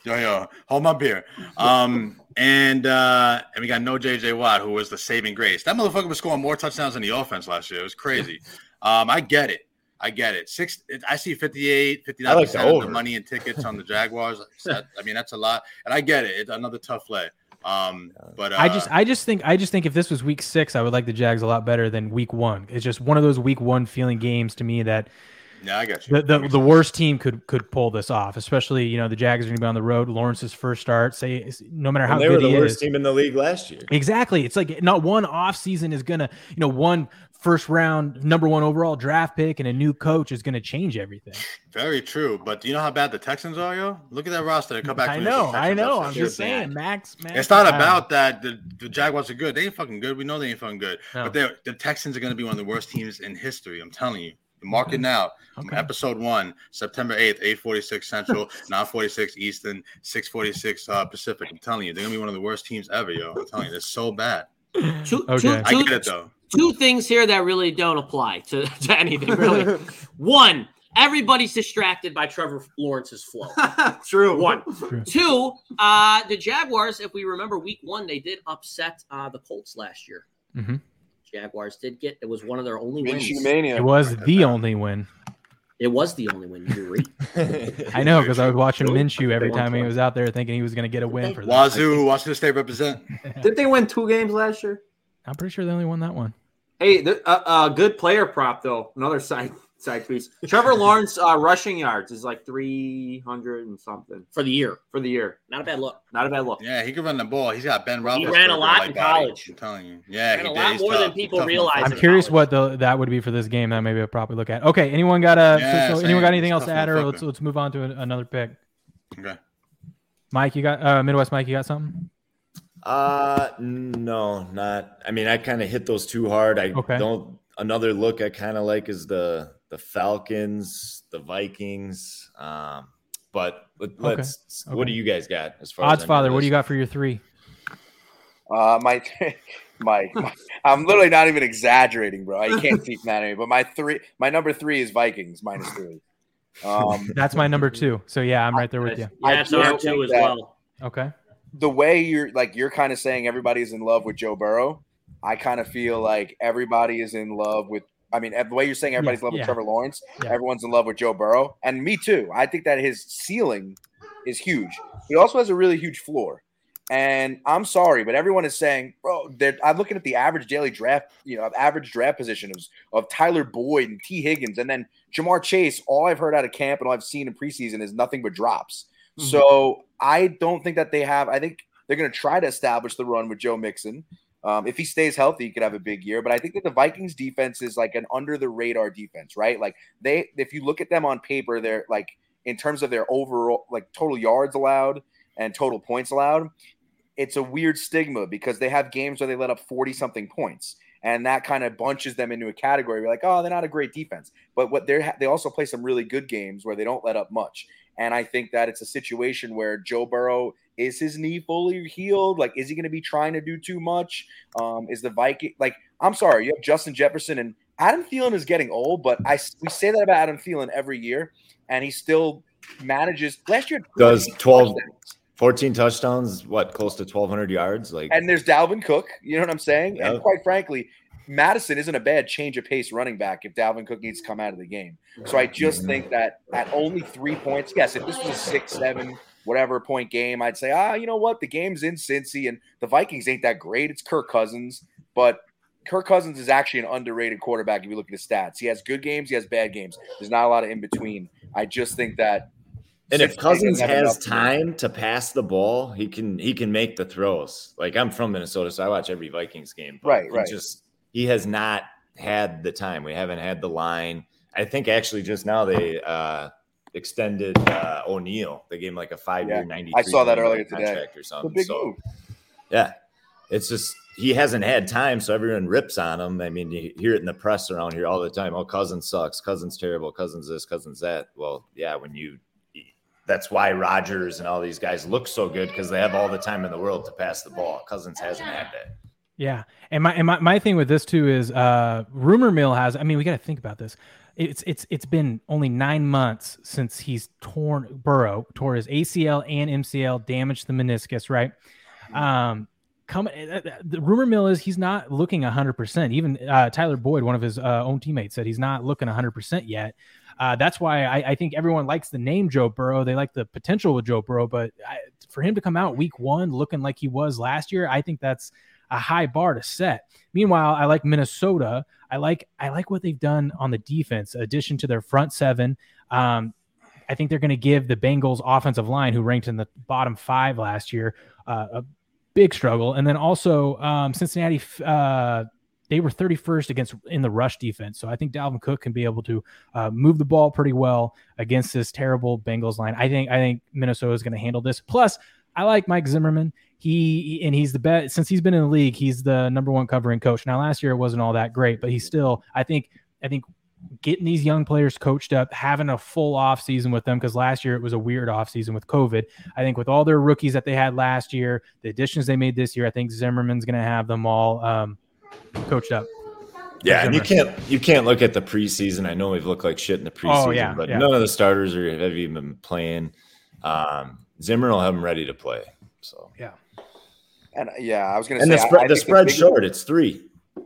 Yo, yo, hold my beer. Um, and uh, and we got no JJ Watt, who was the saving grace. That motherfucker was scoring more touchdowns in the offense last year. It was crazy. Um, I get it. I get it. Six. I see 58, 59 I like the percent of the money and tickets on the Jaguars. That- I mean, that's a lot, and I get it. It's another tough lay. Um, but uh, I just, I just think, I just think if this was week six, I would like the Jags a lot better than week one. It's just one of those week one feeling games to me that yeah, I got you. the, the, the worst team could could pull this off. Especially, you know, the Jags are going to be on the road. Lawrence's first start, say, no matter how And they were the he worst is, team in the league last year. exactly. It's like not one off season is gonna, you know, one first round number one overall draft pick and a new coach is going to change everything. Very true. But do you know how bad the Texans are, yo? Look at that roster. They come back. I know, I know. I'm just saying. Max. Max It's not Brown. about that. The, the Jaguars are good. They ain't fucking good. We know they ain't fucking good. No. But the Texans are going to be one of the worst teams in history. I'm telling you. Mark it now. Okay. Episode one, September 8th, 846 Central, 946 Eastern, 646 uh, Pacific. I'm telling you, they're going to be one of the worst teams ever, yo. I'm telling you, they're so bad. Two, Okay. two, I get it, though. two things here that really don't apply to, to anything, really. One, everybody's distracted by Trevor Lawrence's flow. True. One. Two, uh, the Jaguars, if we remember week one, they did upset uh, the Colts last year. Mhm. Jaguars did get, it was one of their only Minshew wins. mania. It was the only win. It was the only win. You agree? I know because I was watching Minshew every time he was out there thinking he was going to get a win for them. Wazzu, Washington State represent. Did they win two games last year? I'm pretty sure they only won that one. Hey, a uh, uh, good player prop though. Another side side piece. Trevor Lawrence uh, rushing yards is like three hundred and something For the year. for the year. Not a bad look. Not a bad look. Yeah, he can run the ball. He's got Ben Robinson. He ran a lot like in body, college. I'm telling you. Yeah, Ran he a did. lot He's more tough. than people realize. I'm curious college. what the that would be for this game. That maybe I'll probably look at. Okay, anyone got a? Yeah, so, so anyone got anything It's else to add, or let's let's move on to an- another pick. Okay. Mike, you got uh, Midwest. Mike, you got something? Uh no, not. I mean, I kind of hit those too hard. I Okay. don't. Another look I kind of like is the the Falcons, the Vikings. Um, but let, us Okay. What do you guys got as far Odds as father, what do you got for your three? Uh, my, my, my, I'm literally not even exaggerating, bro. You can't keep mad at me. But my three, my number three is Vikings minus three. Um, That's my number two. So yeah, I'm right there with you. I Yeah, it's can't our two as that- well. Okay. the way you're like, you're kind of saying everybody's in love with Joe Burrow. I kind of feel like everybody is in love with. I mean, the way you're saying everybody's in love with yeah. Trevor Lawrence, Yeah. everyone's in love with Joe Burrow, and me too. I think that his ceiling is huge. He also has a really huge floor. And I'm sorry, but everyone is saying, bro, I'm looking at the average daily draft, you know, average draft position of, of Tyler Boyd and Tee Higgins, and then Ja'Marr Chase. All I've heard out of camp and all I've seen in preseason is nothing but drops. Mm-hmm. So I don't think that they have. I think they're going to try to establish the run with Joe Mixon. Um, if he stays healthy, he could have a big year. But I think that the Vikings defense is like an under the radar defense, right? Like they, if you look at them on paper, they're like in terms of their overall like total yards allowed and total points allowed. It's a weird stigma because they have games where they let up 40 something points. And that kind of bunches them into a category. We're like, oh, they're not a great defense. But what they're they also play some really good games where they don't let up much. And I think that it's a situation where Joe Burrow is his knee fully healed? Like, is he going to be trying to do too much? Um, is the Viking like? I'm sorry, you have Justin Jefferson and Adam Thielen is getting old, but I we say that about Adam Thielen every year, and he still manages. Last year, Does 12 touchdowns. 14 touchdowns, what, close to 1,200 yards? Like, And there's Dalvin Cook. You know what I'm saying? Yeah. And quite frankly, Mattison isn't a bad change of pace running back if Dalvin Cook needs to come out of the game. So I just think that at only three points, yes, if this was a six, seven, whatever point game, I'd say, ah, you know what? The game's in Cincy and the Vikings ain't that great. It's Kirk Cousins, but Kirk Cousins is actually an underrated quarterback if you look at his stats. He has good games, he has bad games. There's not a lot of in between. I just think that and if Cousins has time to pass the ball, he can he can make the throws. Like I'm from Minnesota, so I watch every Vikings game. but Right, right. Just he has not had the time. We haven't had the line. I think actually just now they uh extended uh O'Neill. They gave him like a five year Yeah, ninety. I saw that earlier today. or something. big so move. yeah, it's just he hasn't had time, so everyone rips on him. I mean, you hear it in the press around here all the time. Oh, Cousins sucks. Cousins terrible. Cousins this. Cousins that. Well, yeah, when you. That's why Rodgers and all these guys look so good because they have all the time in the world to pass the ball. Cousins hasn't had that. Yeah, and my and my, my thing with this too is uh rumor mill has. I mean, we got to think about this. It's it's it's been only nine months since he's torn Burrow tore his ACL and MCL, damaged the meniscus. Right. Um, come uh, the rumor mill is he's not looking hundred percent. Even uh, Tyler Boyd, one of his uh, own teammates, said he's not looking hundred percent yet. Uh, that's why I, I think everyone likes the name Joe Burrow. They like the potential with Joe Burrow, but I, for him to come out week one looking like he was last year, I think that's a high bar to set. Meanwhile, I like Minnesota. I like I like what they've done on the defense, addition to their front seven. Um, I think they're going to give the Bengals offensive line, who ranked in the bottom five last year, uh, a big struggle. And then also um, Cincinnati, uh, they were 31st against in the rush defense. So I think Dalvin Cook can be able to uh, move the ball pretty well against this terrible Bengals line. I think I think Minnesota is going to handle this. Plus, I like Mike Zimmerman. He and he's the best since he's been in the league. He's the number one covering coach. Now last year it wasn't all that great, but he's still. I think. I think getting these young players coached up, having a full off season with them because last year it was a weird off season with COVID. I think with all their rookies that they had last year, the additions they made this year, I think Zimmerman's going to have them all um, coached up. Yeah, and you can't you can't look at the preseason. I know we've looked like shit in the preseason, Oh, yeah, but yeah. none of the starters are have even been playing. Um, Zimmer will have them ready to play. So And uh, yeah, I was going to and say the spread I the think spread's biggest- short. It's three.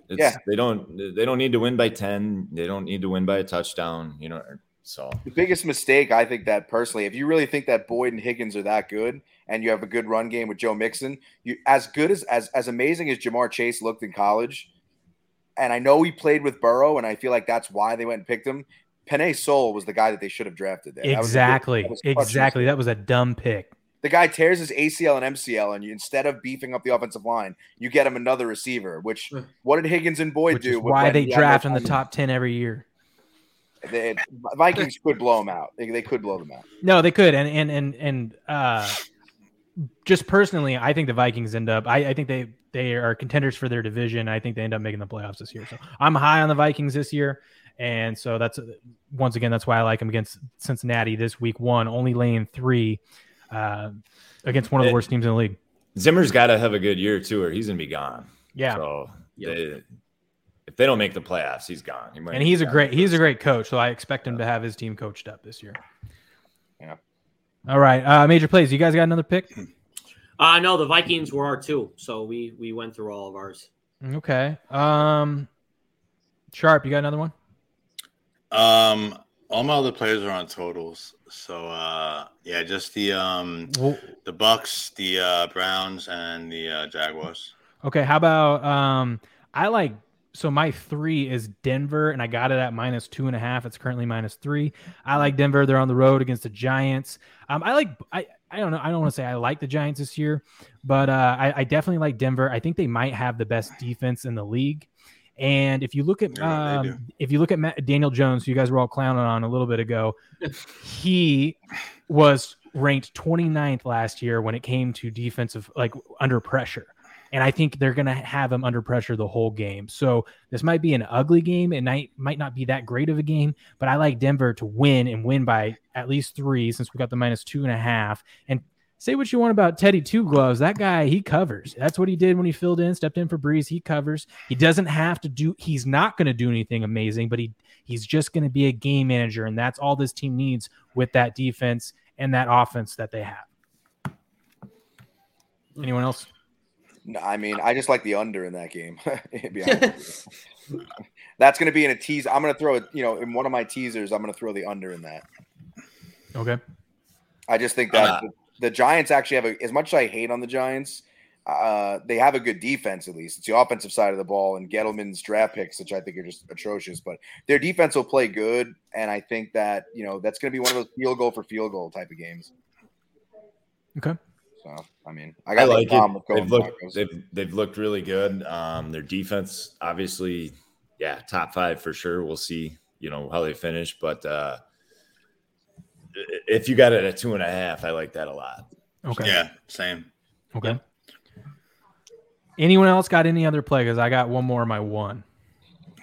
It's, Yeah. they don't they don't need to win by ten. They don't need to win by a touchdown. You know, so The biggest mistake, I think that personally, if you really think that Boyd and Higgins are that good, and you have a good run game with Joe Mixon, you as good as as as amazing as Ja'Marr Chase looked in college, and I know he played with Burrow, and I feel like that's why they went and picked him. Penei Sewell was the guy that they should have drafted there. That was good- Exactly, that was exactly. That was a dumb pick. The guy tears his ACL and MCL, and you instead of beefing up the offensive line, you get him another receiver. Which what did Higgins and Boyd Which do? is why when they he had no draft in the top ten every year. The Vikings could blow them out. They, they could blow them out. No, they could, and and and and uh, just personally, I think the Vikings end up. I, I think they they are contenders for their division. I think they end up making the playoffs this year. So I'm high on the Vikings this year, And so that's once again that's why I like them against Cincinnati this week one, only laying three uh, against one of the worst teams in the league. Zimmer's got to have a good year too, or he's gonna be gone. Yeah. So they, if they don't make the playoffs, he's gone. He and he's a great he's a great coach, so I expect him to have his team coached up this year. Yeah. All right, uh, major plays. You guys got another pick? Uh no, the Vikings were our two, so we we went through all of ours. Okay. Um, Sharp, you got another one? Um, all my other players are on totals. So uh, yeah, just the um Well, the Bucks, the uh, Browns, and the uh, Jaguars. okay. How about um? I like so my three is Denver, and I got it at minus two and a half. It's currently minus three. I like Denver. They're on the road against the Giants. Um, I like I. I don't know. I don't want to say I like the Giants this year, but uh, I, I definitely like Denver. I think they might have the best defense in the league. And if you look at Yeah, um, if you look at Matt, Daniel Jones, who you guys were all clowning on a little bit ago, he was ranked 29th last year when it came to defensive like under pressure. And I think they're going to have him under pressure the whole game. So this might be an ugly game. and might, might not be that great of a game, but I like Denver to win and win by at least three since we got the minus two and a half. And say what you want about Teddy Two Gloves. That guy, he covers. That's what he did when he filled in, stepped in for Brees. He covers. He doesn't have to do, he's not going to do anything amazing, but he he's just going to be a game manager. And that's all this team needs with that defense and that offense that they have. Anyone else? No, I mean, I just like the under in that game. be honest with. That's going to be in a tease. I'm going to throw it, you know, in one of my teasers, I'm going to throw the under in that. Okay. I just think that Uh, the, the Giants actually have a, as much as I hate on the Giants, uh, they have a good defense at least. It's the offensive side of the ball and Gettleman's draft picks, which I think are just atrocious. But their defense will play good, and I think that you know that's going to be one of those field goal for field goal type of games. Okay. So I mean, I I got no like problem it. They've looked, they've, they've looked really good. Um, their defense, obviously, yeah, top five for sure. We'll see, you know, how they finish. But uh, if you got it at two and a half, I like that a lot. Okay. Yeah, same. Okay. Anyone else got any other play? Because I got one more of my one.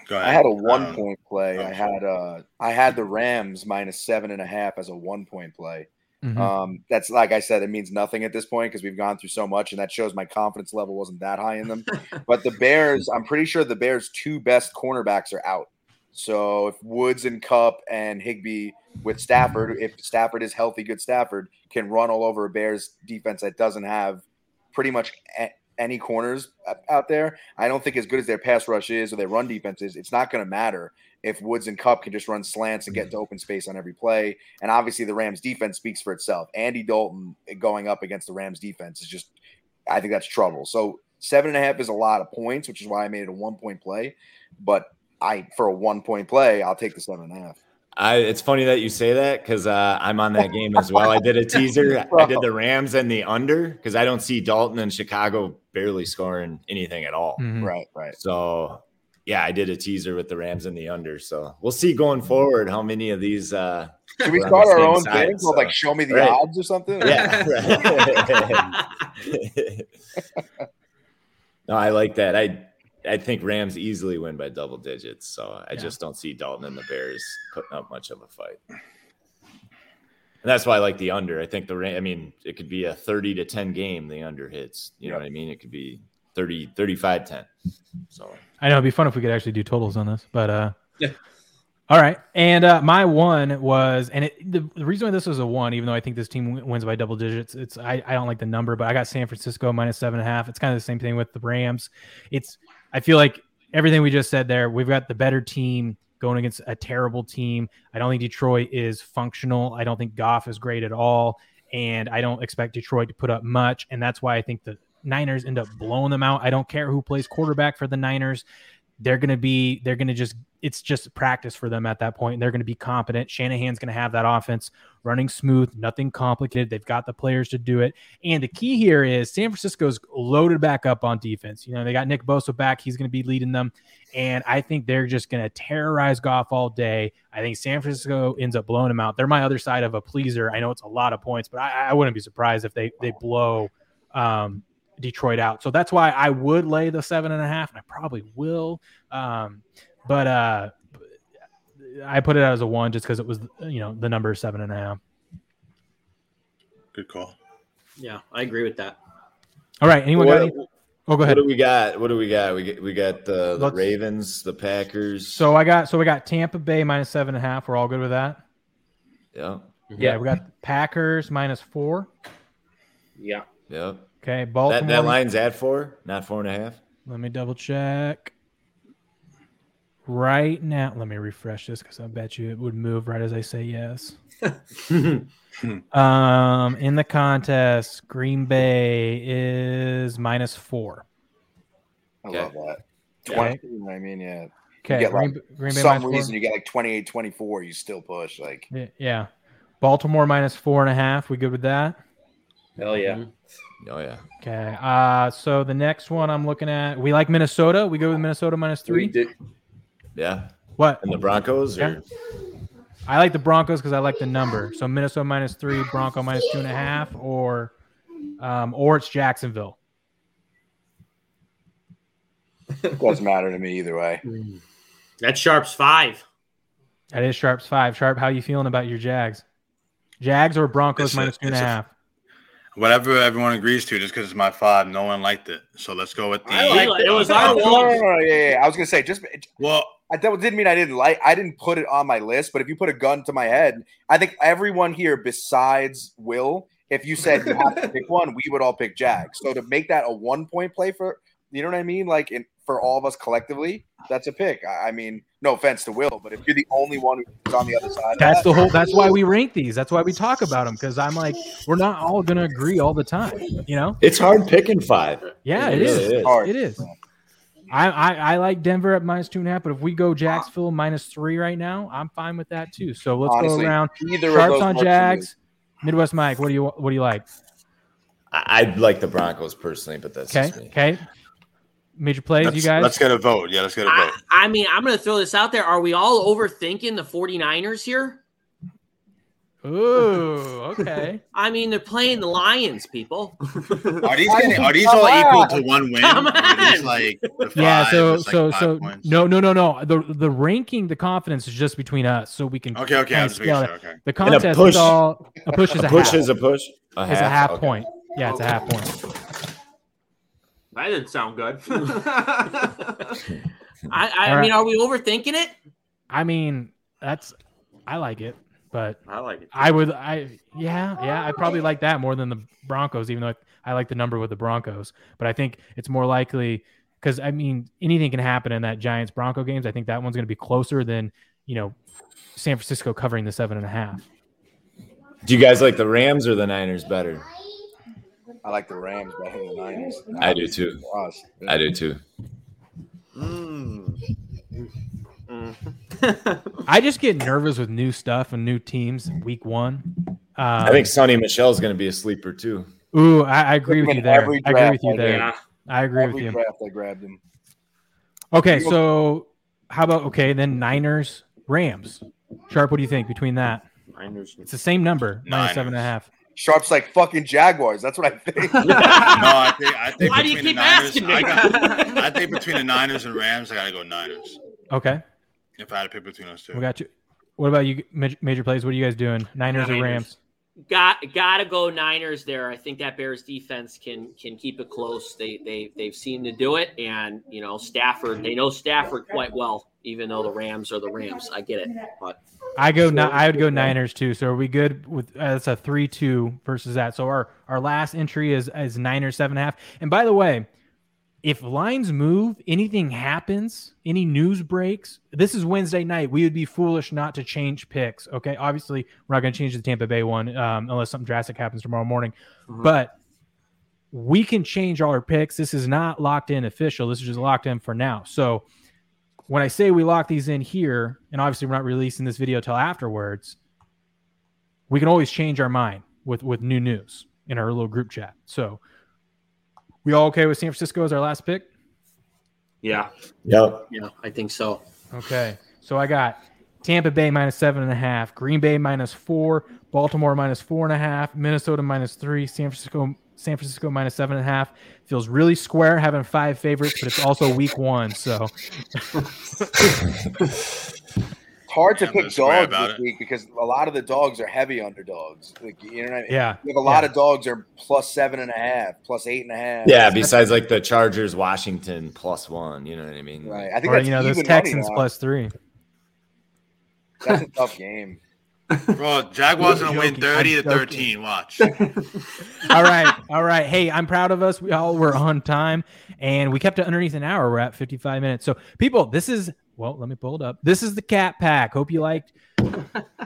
Go ahead. I had a one Um, point play. oh, I had uh I had the Rams minus seven and a half as a one point play. Mhm. Um, that's like I said, it means nothing at this point because we've gone through so much, and that shows my confidence level wasn't that high in them. but the Bears, I'm pretty sure the Bears' two best cornerbacks are out. So if Woods and Kupp and Higbee with Stafford, if Stafford is healthy, good Stafford can run all over a Bears defense that doesn't have pretty much any corners out there. I don't think as good as their pass rush is or their run defense is, it's not going to matter if Woods and Kupp can just run slants and get mm-hmm. into open space on every play. And obviously, the Rams defense speaks for itself. Andy Dalton eh, going up against the Rams defense is just, I think that's trouble. So seven and a half is a lot of points, which is why I made it a one point play. But I, for a one point play, I'll take the seven and a half. I, it's funny that you say that because uh, I'm on that game as well. I did a teaser. I did the Rams and the under because I don't see Dalton and Chicago barely scoring anything at all. Mhm. Right, right. So yeah, I did a teaser with the Rams and the under. So we'll see going forward how many of these. Uh, Should we start our own side, thing? called, like, show me the Right. odds or something? yeah. no, I like that. I I think Rams easily win by double digits. So I Yeah. just don't see Dalton and the Bears putting up much of a fight. And that's why I like the under. I think the Ram, I mean, it could be a 30 to 10 game, the under hits. You know what I mean? It could be 30, 35 10. So I know it'd be fun if we could actually do totals on this, but uh, Yeah. All right, and uh, my one was, and it, the, the reason why this was a one, even though I think this team w- wins by double digits, it's I, I don't like the number, but I got San Francisco minus seven and a half. It's kind of the same thing with the Rams. It's I feel like everything we just said there. We've got the better team going against a terrible team. I don't think Detroit is functional. I don't think Goff is great at all, and I don't expect Detroit to put up much. And that's why I think the Niners end up blowing them out. I don't care who plays quarterback for the Niners. They're going to be, they're going to just, it's just practice for them at that point. And they're going to be competent. Shanahan's going to have that offense running smooth, nothing complicated. They've got the players to do it. And the key here is San Francisco's loaded back up on defense. You know, they got Nick Bosa back. He's going to be leading them. And I think they're just going to terrorize Goff all day. I think San Francisco ends up blowing them out. They're my other side of a pleaser. I know it's a lot of points, but I, I wouldn't be surprised if they, they blow, um, Detroit out. So that's why I would lay the seven and a half, and I probably will. Um, but uh, I put it out as a one just because it was you know the number seven and a half. Good call. Yeah, I agree with that. All right, anyone got What, any? Oh, go ahead. what do we got? What do we got? We get we got the, the Ravens, the Packers. So I got so we got Tampa Bay minus seven and a half. We're all good with that. yeah, Yeah, we got Packers minus four. Yeah. yeah. Okay, Baltimore. that line's at four, not four and a half. Let me double check. Right now, let me refresh this because I bet you it would move right as I say yes. um, in the contest, Green Bay is minus four. I Okay. love that. 20, you know what I mean, yeah. Okay, get, Green, like, Green Bay Some minus reason four. you get like 28, 24, you still push. Like, Yeah, Yeah, Baltimore minus four and a half. We good with that? Hell yeah. Oh yeah. Okay. Uh, so the next one I'm looking at, we like Minnesota. We go with Minnesota minus We three. did-. Yeah. What? And the Broncos Yeah. or I like the Broncos because I like the number. So Minnesota minus three, Bronco minus two and a half, or um, or it's Jacksonville. doesn't matter to me either way. That's Sharps five. That is Sharps five. Sharp, how you feeling about your Jags? Jags or Broncos It's a- minus two and a a- half? Whatever everyone agrees to, just because it's my five, no one liked it. So let's go with the. I liked it. It was oh, our no, one. no, no, yeah, yeah. I was gonna say just well, I, that didn't mean I didn't like. I didn't put it on my list, but if you put a gun to my head, I think everyone here besides Will, if you said you have to pick one, we would all pick Jags. So to make that a one point play for, you know what I mean? Like in, for all of us collectively, that's a pick. I, I mean, no offense to Will, but if you're the only one who's on the other side, That's that, the whole. That's why we rank these. That's why we talk about them because I'm like, we're not all gonna agree all the time. You know? it's hard picking five. Yeah, it really is. hard. It is. I, I I like Denver at minus two and a half, but if we go Jacksonville minus three right now, I'm fine with that too. So let's Honestly, go around. either of Sharps those on works for. Jags. Midwest Mike, what do you what do you like? I, I like the Broncos personally, but that's Okay, just me. okay. Major plays, let's, you guys. let's get a vote. Yeah, let's get a I, vote. I mean, I'm going to throw this out there. Are we all overthinking the 49ers here? Ooh, okay. I mean, they're playing the Lions, people. Are these getting, are these all equal to one win? Come Or are these on. like the yeah. So it's like so five so points? no no no no. The the ranking, the confidence is just between us, so we can Okay, okay. kinda I'm just making scale sure. Okay. The And a contest push- is all a push is a, A push half. is a push. A It's a half Okay. point. Yeah, it's a half point. That didn't sound good. I, I, All right. mean, are we overthinking it? I mean, that's I like it, but I like it. I would I yeah yeah I probably like that more than the Broncos, even though I like the number with the Broncos. But I think it's more likely because I mean anything can happen in that Giants Bronco games. I think that one's going to be closer than you know San Francisco covering the seven and a half. Do you guys like the Rams or the Niners better? I like the Rams better than the Niners. I do too. For. I do too. I just get nervous with new stuff and new teams week one. Um, I think Sony Michel's going to be a sleeper too. Ooh, I, I agree with you there. every I agree with you there. I agree with you. draft I grabbed him. Okay, so how about okay then Niners Rams? Sharp, what do you think between that? Niners. It's the same number, minus seven and a Niners. half. Sharp's like fucking Jaguars. That's what I think. No, I think I think Why do you between keep the Niners, asking me? I, got, I think between the Niners and Rams, I gotta go Niners. Okay, If I had to pick between those two, we got you. What about you, major, major plays? What are you guys doing? Niners, or Rams? Got gotta go Niners there. I think that Bears defense can can keep it close. They they they've seen to do it, and you know Stafford. They know Stafford quite well, even though the Rams are the Rams. I get it, but I go. Ni- I would go Niners too. So are we good with? Uh, it's a three-two versus that. So our our last entry is is Niners seven and a half. And by the way, if lines move, anything happens, any news breaks, this is Wednesday night. We would be foolish not to change picks. Okay, obviously we're not going to change the Tampa Bay one um, unless something drastic happens tomorrow morning. Mhm. But we can change all our picks. This is not locked in official. This is just locked in for now. So when I say we lock these in here, and obviously we're not releasing this video till afterwards, we can always change our mind with with new news in our little group chat. So we all okay with San Francisco as our last pick? Yeah. Yep. yeah, I think so. Okay. So I got Tampa Bay minus seven and a half, Green Bay minus four, Baltimore minus four and a half, Minnesota minus three, San Francisco San Francisco minus seven and a half. Feels really square having five favorites, but it's also week one. So It's hard to Yeah, pick dogs this it. week because a lot of the dogs are heavy underdogs. Like you know what I mean? Yeah. You have a lot Yeah. of dogs are plus seven and a half, plus eight and a half. Yeah, besides like the Chargers, Washington plus one. You know what I mean? right. I think Or that's you know those Texans plus three. That's a tough game. Bro, Jaguars gonna win thirty I'm to thirteen. Watch. all right, all right. Hey, I'm proud of us. We all were on time, and we kept it underneath an hour. We're at 55 minutes. So, people, this is well. Let me pull it up. This is the Cat Pack. Hope you liked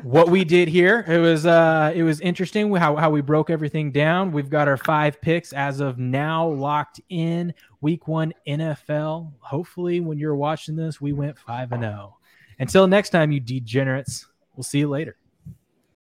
what we did here. It was uh, it was interesting how how we broke everything down. We've got our five picks as of now locked in. Week one NFL. Hopefully, when you're watching this, we went five and zero. Until next time, you degenerates. We'll see you later.